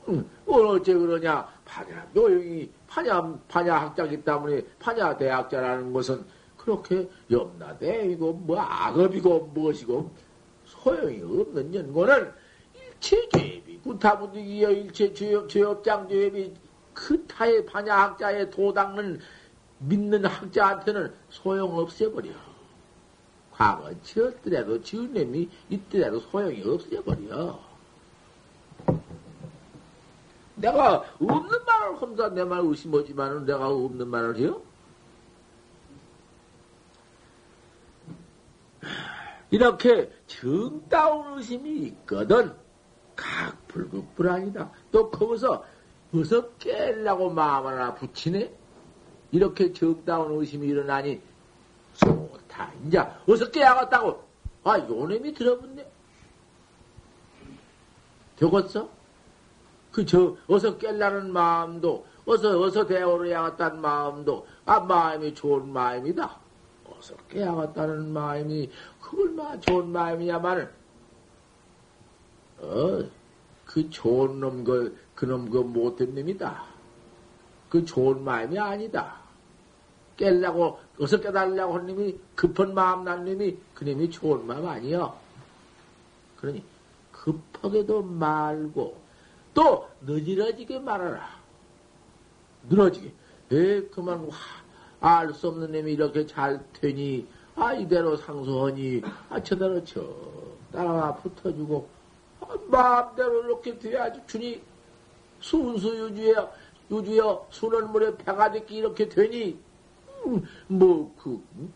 [SPEAKER 1] 응, 어째 그러냐? 파냐 묘용이 파냐 파냐 학자기 때문에 파냐 대학자라는 것은 그렇게 염라대이고 뭐 악업이고 무엇이고 소용이 없는 연고는 일체 죄비 구타부득이여 일체 죄업, 장 죄비 그 타의 파냐 학자의 도닦는 믿는 학자한테는 소용 없애버려. 과거 지었더라도 지은 놈이 있더라도 소용이 없애버려. 내가 없는 말을 혼자 내 말 의심하지만은 내가 없는 말을 해요? 이렇게 정다운 의심이 있거든. 각 불급불안이다. 또 거기서 어서 깨려고 마음 하나 붙이네? 이렇게 정다운 의심이 일어나니 좋다. 이제 어서 깨야겠다고. 아, 요놈이 들어붙네. 되겠어? 그, 저, 어서 깰라는 마음도, 어서, 어서 대오를 야겠다는 마음도, 아, 마음이 좋은 마음이다. 어서 깨야겠다는 마음이, 그걸만 좋은 마음이야만은, 어, 그 좋은 놈, 그, 그놈, 그 못된 놈이다. 그 좋은 마음이 아니다. 깰라고, 어서 깨달으려고 한 놈이, 급한 마음 난 놈이, 그 놈이 좋은 마음 아니여. 그러니, 급하게도 말고, 또, 늦어지게 말하라. 늘어지게. 에, 그만, 알 수 없는 놈이 이렇게 잘 되니, 아, 이대로 상소하니, 아, 저대로 저, 따라와 붙어주고, 아, 마음대로 이렇게 돼야지, 주니, 순수 유주여, 유주여, 순원 물에 배가 됐기 이렇게 되니, 음, 뭐, 그, 음?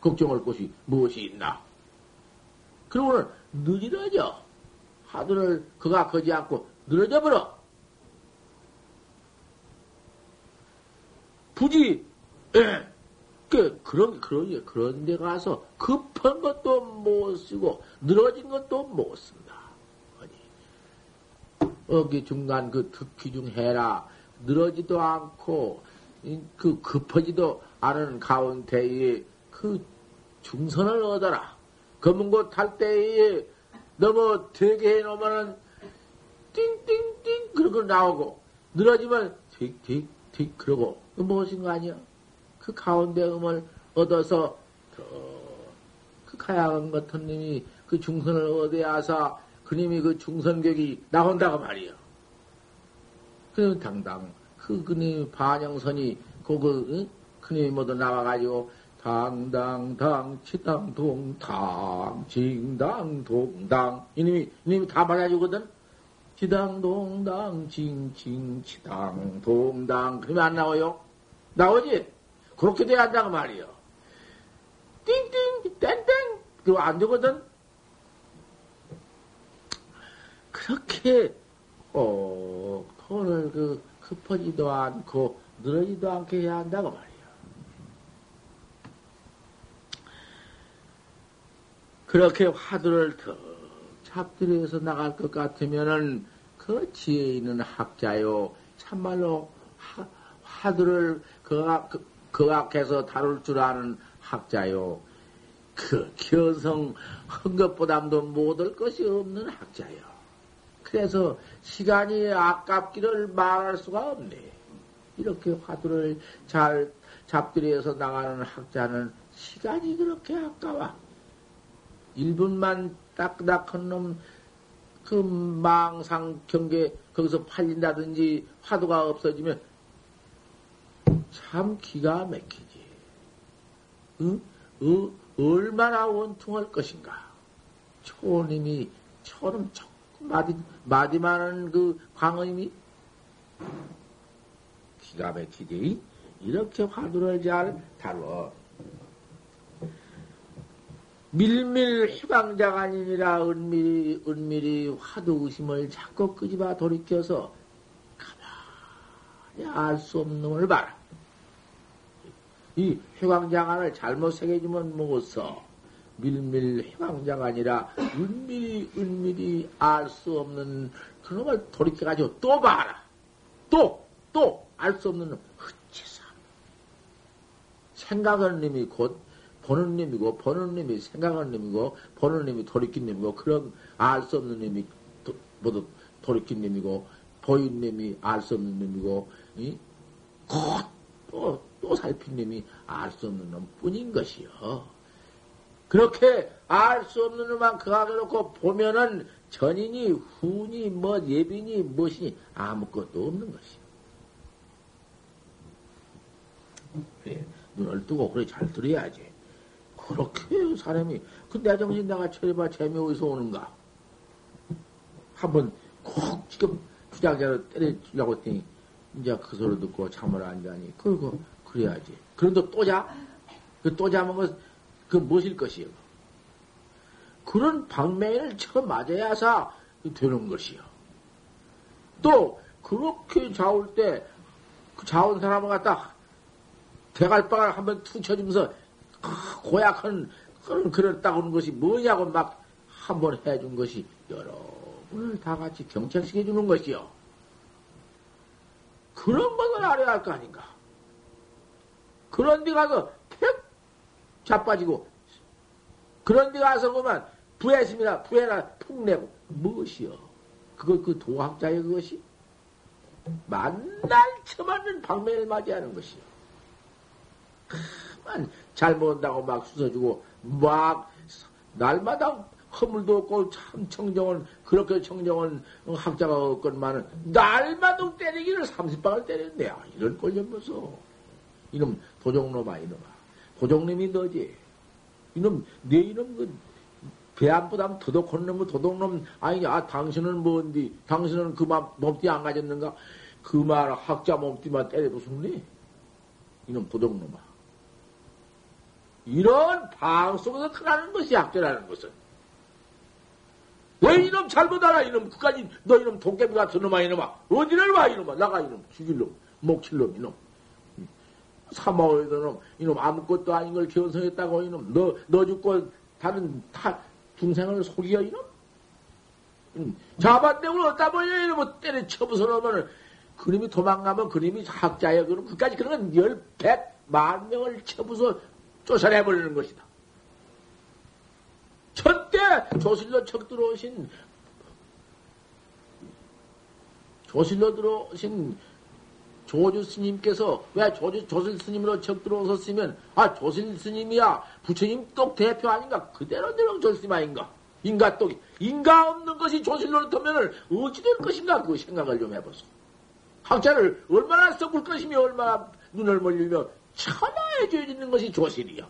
[SPEAKER 1] 걱정할 것이 무엇이 있나? 그러고는 늦어져. 하늘을 그가 거지 않고 늘어져 버려. 굳이, 예, 그, 그런, 그런, 그런 데 가서 급한 것도 못 쓰고, 늘어진 것도 못 쓴다. 어디. 여기 중간 그 특기 중 해라. 늘어지도 않고, 그 급하지도 않은 가운데에 그 중선을 얻어라. 검은 곳탈 때에 너무 되게 해놓으면은 띵띵띵 그러고 나오고 늘어지면 틱틱틱 그러고 그 무엇인 거 아니야? 그 가운데 음을 얻어서 그 가야한 같은 님이 그 중선을 얻어야사 그님이 그 중선격이 나온다고 말이야. 그럼 당당 그 그님 반영선이 그그 응? 그님이 모두 나와가지고 당당당 치당동당 징당동당 이님이 이님이 다 맞아주거든. 지당동당 징징 치당동당 그러면 안 나와요? 나오지? 그렇게 돼야 한다고 말이요. 띵띵 땡땡 그거 안 되거든. 그렇게 어 돈을 그 급하지도 않고 늘어지도 않게 해야 한다고 말이야. 그렇게 화두를 더 잡들여서 나갈 것 같으면은 그 지혜 있는 학자요. 참말로 하, 화두를 거악, 거악해서 다룰 줄 아는 학자요. 그 견성 한 것보담도 못할 것이 없는 학자요. 그래서 시간이 아깝기를 말할 수가 없네. 이렇게 화두를 잘 잡들여서 나가는 학자는 시간이 그렇게 아까워. 1분만 딱딱한 놈, 그 망상 경계 거기서 팔린다든지 화두가 없어지면 참 기가 막히지. 응? 어, 얼마나 원통할 것인가. 초님이, 초는 조금 마디, 마디만한 그 광어님이 기가 막히지. 이렇게 화두를 잘 다뤄. 밀밀 희광자가 아니니라 은밀히, 은밀히 화두 의심을 자꾸 끄집어 돌이켜서 가만히 알 수 없는 놈을 봐라. 이 희광장안을 잘못 새겨주면 뭐겠어? 밀밀 희광자가 아니라 은밀히, 은밀히 알 수 없는 그놈을 돌이켜가지고 또 봐라. 또, 또 알 수 없는 놈. 흑치사. 생각하는 놈이 곧 보는 놈이고, 보는 놈이 생각하는 놈이고, 보는 놈이 돌이킨 놈이고, 그런 알 수 없는 놈이 도, 모두 돌이킨 놈이고, 보인 놈이 알 수 없는 놈이고, 이? 곧 또, 또 살핀 놈이 알 수 없는 놈 뿐인 것이요. 그렇게 알 수 없는 놈만 그하게 놓고 보면은 전이니, 후니, 뭐, 예비니, 무엇이니 아무것도 없는 것이요. 그래, 눈을 뜨고 그래 잘 들어야지. 그렇게 사람이 그 내 정신 내가 처리봐 재미 어디서 오는가? 한번 콕 지금 주장자로 때려주려고 했더니 이제 그 소리 듣고 잠을 안 자니 그거 그래야지. 그런데 또 자? 그 또 자면 그 무엇일 것이요? 그런 방맹을 처음 맞아야사 되는 것이요. 또 그렇게 자올 때 그 자온 사람을 갖다 대갈방을 한번 툭 쳐주면서 고약한 그런 그랬다고 하는 것이 뭐냐고 막 한 번 해준 것이 여러 분을 다 같이 경책시켜 주는 것이요. 그런 것을 알아야 할 거 아닌가. 그런 데 가서 팩 자빠지고 그런 데 가서 보면 부해심이나 부해나 푹 내고 무엇이요? 그거 그 도학자의 그것이 만날 처맞는 방면을 맞이하는 것이요. 만 잘못한다고 막 수서주고 막 날마다 허물도 없고 참 청정은 그렇게 청정은 학자가 없건만은 날마다 때리기를 30방을 때렸네. 아, 이런 꼴려면서. 이놈 도종놈아 이놈아. 도종놈이 너지. 이놈 내 이놈 그 배안보다 더덕한 놈은 도둑놈 아니냐 아, 당신은 뭔디? 당신은 그만 몸띠 안 가졌는가? 그 말 학자 몸띠만 때려도 죽네 이놈 도둑놈아 이런 방송에서 크라는 것이 학자라는 것은 왜 이놈 잘못 알아? 이놈 그까지 너 이놈 도깨비 같은 놈아 이놈아. 어디를 와 이놈아? 나가 이놈. 죽일 놈 목칠 놈 이놈. 사마오에도 놈 이놈 아무것도 아닌 걸 견성했다고 이놈. 너 너 죽고 다른 타 중생을 속여 이놈? 음, 잡아내고 어디다 보여 이놈 때려 쳐부서 놓으면 그림이 도망가면 그림이 학자야 그럼 그까지 그런 건 열, 백, 만 명을 쳐부서 쫓아내버리는 것이다. 첫때 조실로 척 들어오신 조실로 들어오신 조주 스님께서 왜 조주, 조실 스님으로 척 들어오셨으면 아 조실 스님이야. 부처님 똑 대표 아닌가? 그대로 내려 조실 스님 아닌가? 인가 똑이 인가 없는 것이 조실로 터면은 어찌 될 것인가? 그 생각을 좀 해보소. 학자를 얼마나 썩을 것이며 얼마나 눈을 멀리며 천하에 죄 짓는 것이 조실이야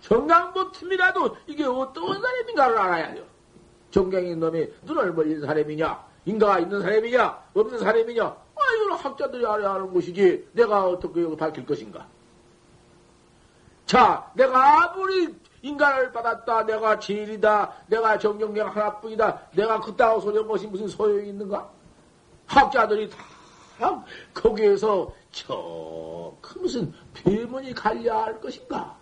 [SPEAKER 1] 정강도 틈이라도 이게 어떤 사람인가를 알아야 돼요. 정경인 놈이 눈을 벌린 사람이냐, 인가가 있는 사람이냐, 없는 사람이냐, 아, 이걸 학자들이 알아야 하는 것이지, 내가 어떻게 밝힐 것인가. 자, 내가 아무리 인간을 받았다, 내가 제일이다, 내가 정경경 하나뿐이다, 내가 그따위 소리 한 것이 무슨 소용이 있는가? 학자들이 다 거기에서 저, 그 무슨 배문이 갈려야 할 것인가?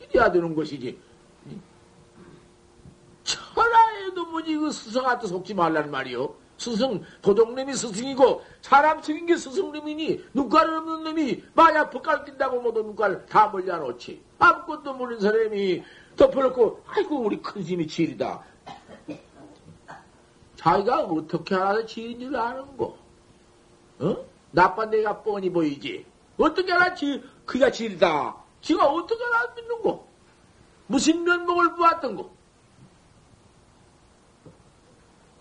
[SPEAKER 1] 이래야 되는 것이지. 천하에도 뭐지 그 스승한테 속지 말란 말이요. 스승, 도둑놈이 스승이고, 사람 생긴 게 스승님이니, 눈깔 없는 놈이, 만약 법갈 낀다고 모두 눈깔 다 몰려놓지. 아무것도 모르는 사람이 덮어놓고, 아이고, 우리 큰 스님이 지일이다. 자기가 어떻게 알아서 지인 줄 아는 거. 어? 나쁜 데가 뻔히 보이지. 어떻게 알아, 지, 그가 지일이다. 지가 어떻게 거? 무슨 면목을 보았던 거?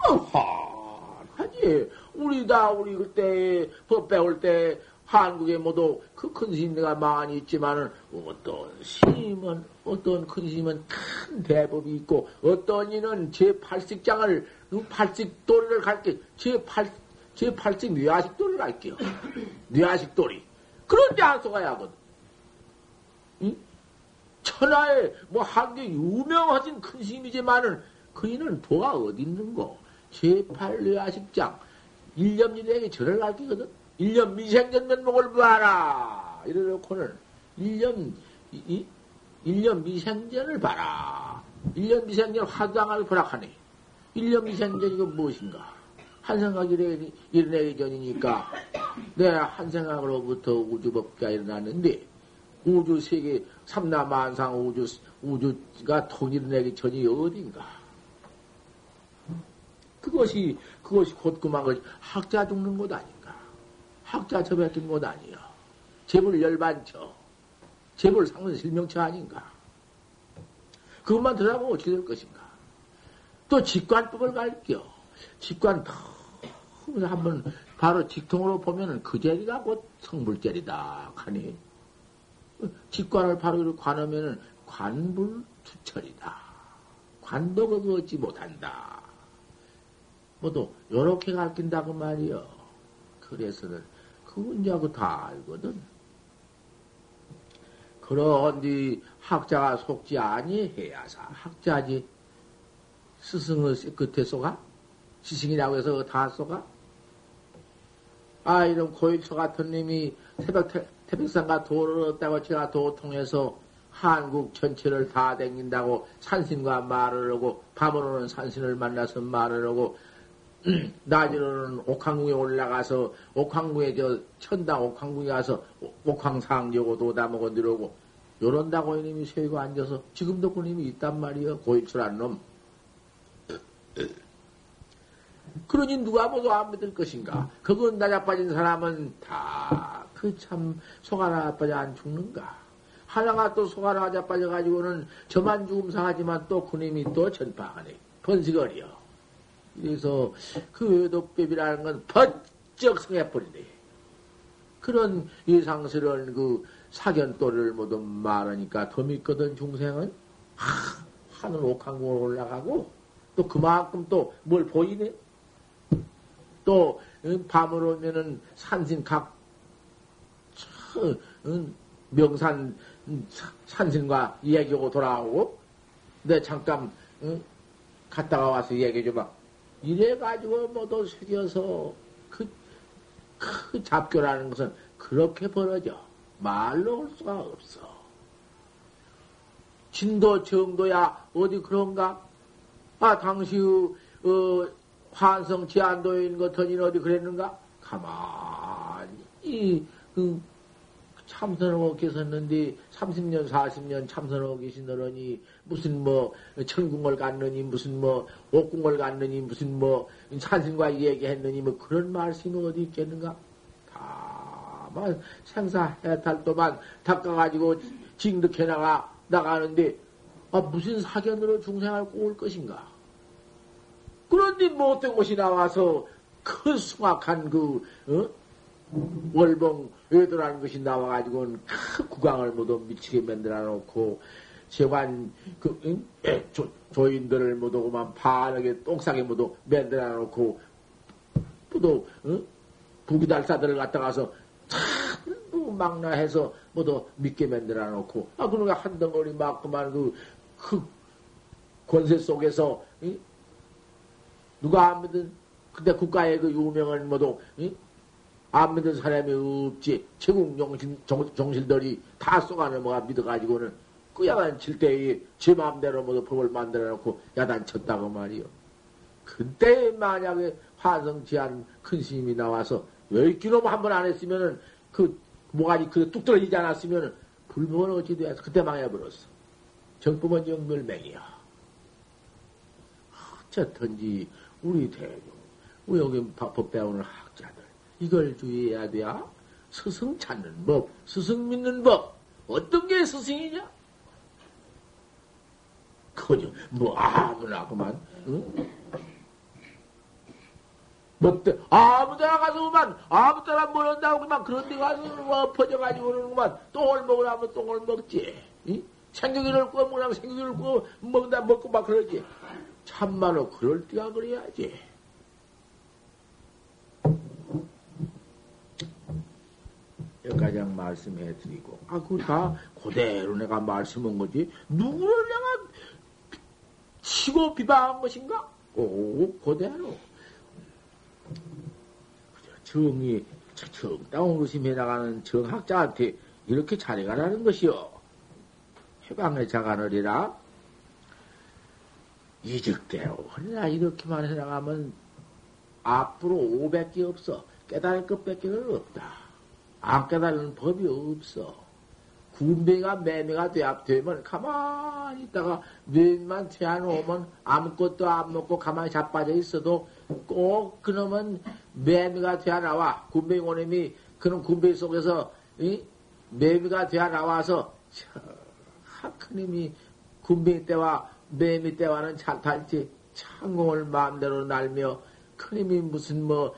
[SPEAKER 1] 어하, 하지. 우리 다, 우리 그때 법 배울 때 한국에 모두 그 큰 스님들가 많이 있지만은 어떤 스님은, 어떤 큰 스님은 큰 대법이 있고 어떤 이는 제8식장을, 8식도리를 갈게, 제8, 제8식 뇌아식도리를 갈게요. 뇌아식도리. 그런데 안 써가야 하거든. 천하에 뭐 한 게 유명하신 큰 스님이지만은 그이는 도가 어디 있는고? 제8 뇌아식장 1년 일행에 절을 갈기거든. 1년 미생전 면목을 봐라. 이래놓고는 1년, 이, 1년 미생전을 봐라. 1년 미생전 화장을 보락하네. 1년 미생전 이거 무엇인가? 한 생각 일어나기, 일어나기 전이니까 내한 생각으로부터 우주법가 일어났는데 우주 세계 삼라만상 우주 우주가 통일내기 전이 어딘가? 그것이 그것이 곧 그만 것이 학자 죽는 것 아닌가? 학자 접했던 것 아니요. 재물 열반처, 재물 상은 실명처 아닌가? 그것만 들어가면 어떻게 될 것인가? 또 직관법을 갈게요. 직관 더 한번 바로 직통으로 보면은 그 자리가 곧 성불자리다 하니 직관을 바로 관하면은 관불투철이다. 관도 거두 얻지 못한다. 뭐도 요렇게 가르친다고 말이요. 그래서는 그 문제하고 다 알거든. 그런디 학자가 속지 아니해야사 학자지 스승의 끝에 쏘가 지식이라고 해서 다 쏘가 아 이런 고일초 같은 님이 새벽 태백산과 도를 얻다고 제가 도 통해서 한국 전체를 다 댕긴다고 산신과 말을 하고 밤으로는 산신을 만나서 말을 하고 *clears throat* 낮으로는 옥황궁에 올라가서 옥황궁에 저 천당 옥황궁에 가서 옥황상여고 도다먹어 들어오고 요런다고 이놈이 세고 앉아서 지금도 그님이 있단 말이여 고일출한 놈. 그러니 누가 모두 안 믿을 것인가? 그건 나자빠진 사람은 다 그 참 속 하나 빠져 안 죽는가? 하나가 또 속 하나 자빠져가지고는 저만 죽음 상하지만 또 그님이 또 전파하네. 번식거리여. 그래서 그 외도법이라는 건 번쩍 성해버리네. 그런 예상스러운 그 사견도를 모두 말하니까 더 믿거든 중생은 하, 하늘 옥황으로 올라가고 또 그만큼 또 뭘 보이네. 또 밤을 오면은 산신 각 명산 산신과 이야기하고 돌아오고 내 잠깐 갔다가 와서 이야기 해 줘봐. 이래가지고 모두 새겨서 그, 그 잡교라는 것은 그렇게 벌어져. 말로 올 수가 없어. 진도 정도야 어디 그런가? 아, 당시 어, 환성 제안도인 것더니 어디 그랬는가? 가만히 그, 참선하고 계셨는데 30년 40년 참선하고 계시느니 무슨 뭐 천궁을 갔느니 무슨 뭐 옥궁을 갔느니 무슨 뭐 산신과 얘기했느니 뭐 그런 말씀이 어디 있겠는가? 다만 생사 해탈도만 닦아가지고 징득해 나가 나가는데 아 무슨 사견으로 중생을 꼬을 것인가? 그런데 뭐 어떤 곳이 나와서 그 숭악한 그 어? 월봉 외도라는 것이 나와가지고는 큰 구강을 모두 미치게 만들어 놓고, 세관, 그, 응? 조, 조인들을 모두 그만 반하게 똥싸게 모두 만들어 놓고, 또, 응? 부기달사들을 갖다 가서 전부 망라해서 모두 믿게 만들어 놓고, 아, 그러니까 한 덩어리 막 그만 그, 그 권세 속에서, 응? 누가 안 믿은, 근데 국가의 그 유명한 모두, 응? 안 믿는 사람이 없지. 최국 정신, 정, 실들이다 쏘아넘어가 믿어가지고는 그야만 칠 때에 제 마음대로 모두 법을 만들어 놓고 야단쳤다고 말이요. 그때 만약에 화성지한 큰 스님이 나와서 열기놈 한번 안 했으면은 그 모가지 그뚝 떨어지지 않았으면은 불법은 어찌 돼서 그때 망해버렸어. 정법은 영멸맹이야. 어쨌든지 우리 대중, 우리 여기 법 배우는 학자들, 이걸 주의해야 돼야. 스승 찾는 법, 스승 믿는 법. 어떤 게 스승이냐? 그저 뭐 아무나 그만, 응? 뭐, 때, 아무 데나 가서 그만, 아무 데나 모른다고 그만, 그런 데 가서 뭐 퍼져가지고는 그만, 똥을 먹으라면 똥을 먹지. 응? 생기기를 구워 먹으라면 생기기를 구워 먹는다 먹고 막 그러지. 참말로 그럴 때가 그래야지. 여기까지 말씀해 드리고, 아, 그거 다 그대로 내가 말씀한 거지. 누구를 내가 치고 비방한 것인가? 오, 그대로. 정이, 정다운 의심해 나가는 정학자한테 이렇게 잘해가라는 것이요. 해방의 자간을이라 이직대로. 그러나 이렇게만 해나가면 앞으로 500개 없어. 깨달을 것밖에 없다. 안 깨달는 법이 없어. 군배가 매매가 되면 가만히 있다가 매만 태어놓으면 아무것도 안 먹고 가만히 자빠져 있어도 꼭 그놈은 매미가 되어 나와. 군배 오님이 그런 군배 속에서 이? 매미가 되어 나와서 하크님이 군배 때와 매미 때와는 잘 달지 창공을 마음대로 날며 크님이 무슨 뭐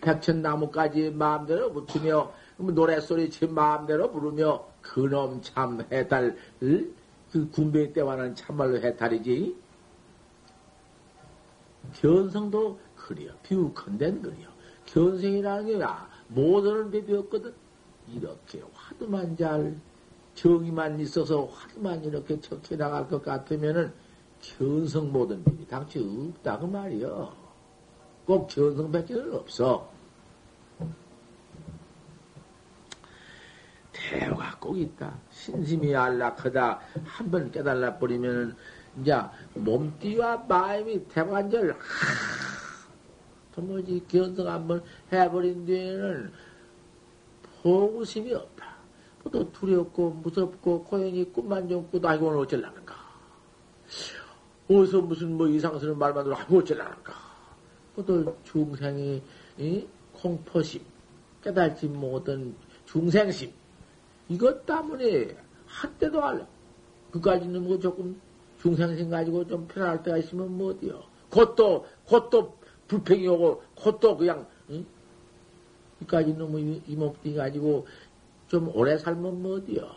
[SPEAKER 1] 백천나무까지 마음대로 붙으며 노래소리 제 마음대로 부르며 그놈 참 해탈 그 군배 때와는 참말로 해탈이지. 견성도 그려 비우컨된 그려 견성이라는 게 아, 배 배웠거든. 이렇게 화두만 잘 정의만 있어서 화두만 이렇게 척해 나갈 것 같으면은 견성 모든 일이 당치 없다 그 말이요. 꼭 견성밖에는 없어. 대화가 꼭 있다. 신심이 안락하다. 한번 깨달아 버리면은 이제 몸띠와 마음이 대관절 도무지 견성 한번 해버린 뒤에는 포구심이 없다. 또 두렵고 무섭고 고연히 꿈만 좀 꾸도 아이고 오늘 어쩌려는가. 어디서 무슨 뭐 이상스러운 말만 들어 아이고 어쩌려는가. 또 중생이 이? 공포심 깨달지 못한 중생심 이것 때문에 한때도 알라. 그까지는 뭐 조금 중생심 가지고 좀 편할 때가 있으면 뭐 어디요. 곧또, 곧또 불평이 오고, 곧또 그냥, 응? 이까지 너무 이몸뚱이 가지고 좀 오래 살면 뭐 어디요.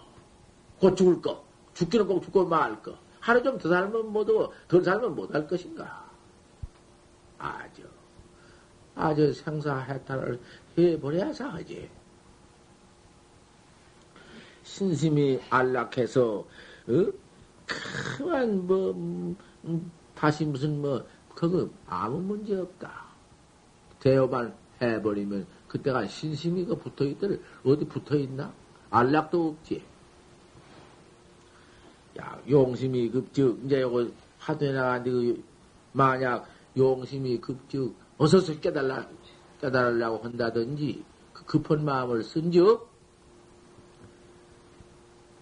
[SPEAKER 1] 곧 죽을 거. 죽기는 꼭 죽고 말 거. 하루 좀 더 살면 뭐도, 덜 살면 못 할 것인가. 아주, 아주 생사해탈을 해버려야 하지. 신심이 안락해서, 어? 그만, 뭐, 음, 음, 다시 무슨, 뭐, 그거 아무 문제 없다. 대여만 해버리면, 그때가 신심이 그 붙어 있더를, 어디 붙어 있나? 안락도 없지. 야, 용심이 급즉, 이제 요거 하도해 나가는데, 그, 만약 용심이 급즉, 어서서 깨달라, 깨달으려고 한다든지, 그 급한 마음을 쓴즉,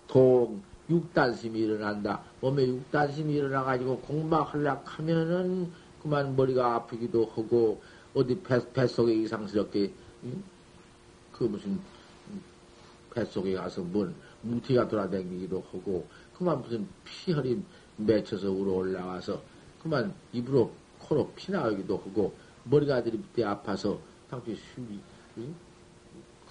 [SPEAKER 1] 동, 육단심이 일어난다. 몸에 육단심이 일어나가지고 공막하려고 하면은 그만 머리가 아프기도 하고, 어디 뱃, 뱃속에 이상스럽게, 응? 그 무슨, 뱃속에 가서 뭔 무티가 돌아다니기도 하고, 그만 무슨 피혈이 맺혀서 우러 올라와서, 그만 입으로, 코로 피 나오기도 하고, 머리가 들이 아파서, 당시 숨이, 응?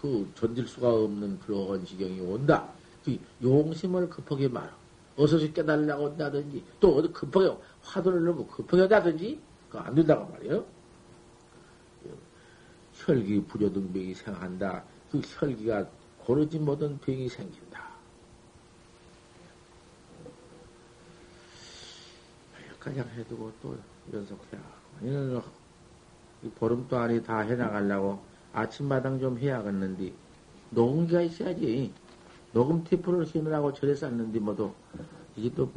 [SPEAKER 1] 그 전질 수가 없는 그런 지경이 온다. 그 용심을 급하게 말어. 어서서 깨달으려고 한다든지, 또 어디 급하게 화두를 너무 급하게 한다든지, 그거 안 된다고 말이에요. 혈기 불효등병이 생한다. 그 혈기가 고르지 못한 병이 생긴다. 가장 해두고 또 연속해야. 이는 보름도 안에 다 해나가려고 아침마당 좀 해야겠는데, 녹음기가 있어야지. 녹음 테이프를 심으라고 절에 쌌는데 뭐도 이게 또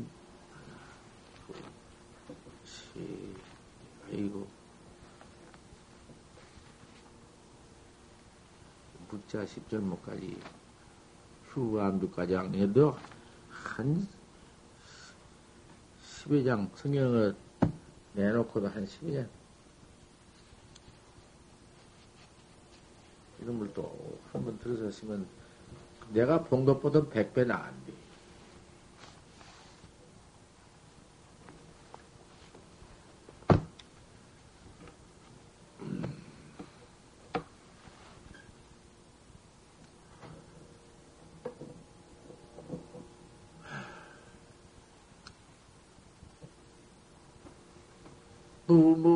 [SPEAKER 1] 아이고 묵자 10절목까지 휴암두까지 해도 한 10여 장 성경을 내놓고도 한 10여 장. 이런 걸 또 한번 쓰면 내가 본 것보다 백배 나은 como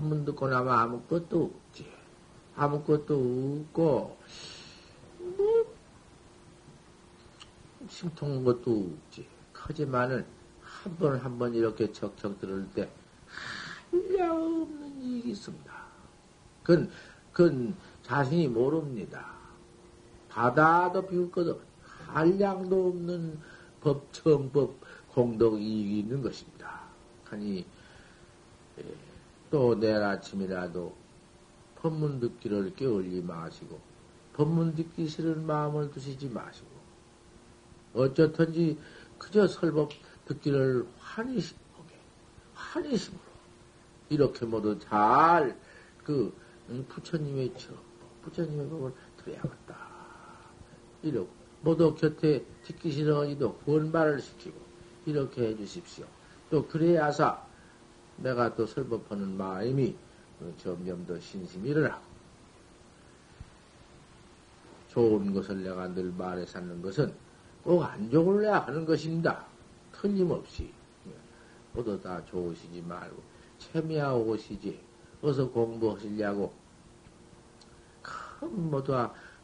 [SPEAKER 1] 데. 아무것도 없지. 아무것도 없고, 뭐, 심통한 것도 없지. 하지만은, 한 번 한 번 이렇게 척척 들을 때, 한량 없는 일이 있습니다. 그건, 그건 자신이 모릅니다. 바다도 비웃거든. 한량도 없는 법, 정법, 공덕 이익이 있는 것입니다. 하니, 예, 또 내일 아침이라도 법문 듣기를 깨울리 마시고, 법문 듣기 싫은 마음을 두시지 마시고, 어쩌든지 그저 설법 듣기를 환희심 보게, 환희심으로, 이렇게 모두 잘, 그, 부처님의 처, 부처님의 법을 들어야겠다. 이러고, 모두 곁에 듣기 싫어하기도 권말을 시키고, 이렇게 해 주십시오. 또, 그래야사, 내가 또 설법하는 마음이 점점 더 신심이 일어나고, 좋은 것을 내가 늘 말해 사는 것은 꼭 안 좋을래야 하는 것입니다. 틀림없이. 모두 다 좋으시지 말고, 체미하고 오시지. 어서 공부하시려고. 큰 모두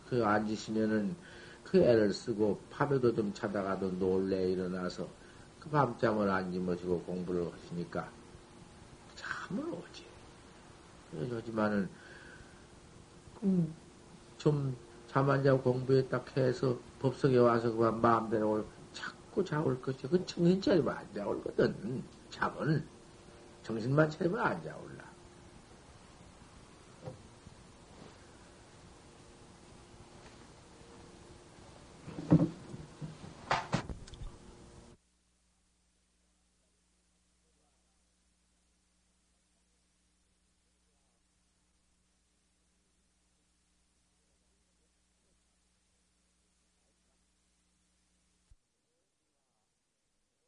[SPEAKER 1] 그 앉으시면은 그 애를 쓰고 밤에도 좀 자다가도 놀래 일어나서 그 밤잠을 안 주무시고 공부를 하시니까 잠을 오지. 그러지만은 음, 좀 잠 안 자고 공부에 딱 해서 법석에 와서 그만 마음대로 자꾸 자올 것이 그 정신 차리면 안 자올 거든. 잠은 정신만 차리면 안 자올라.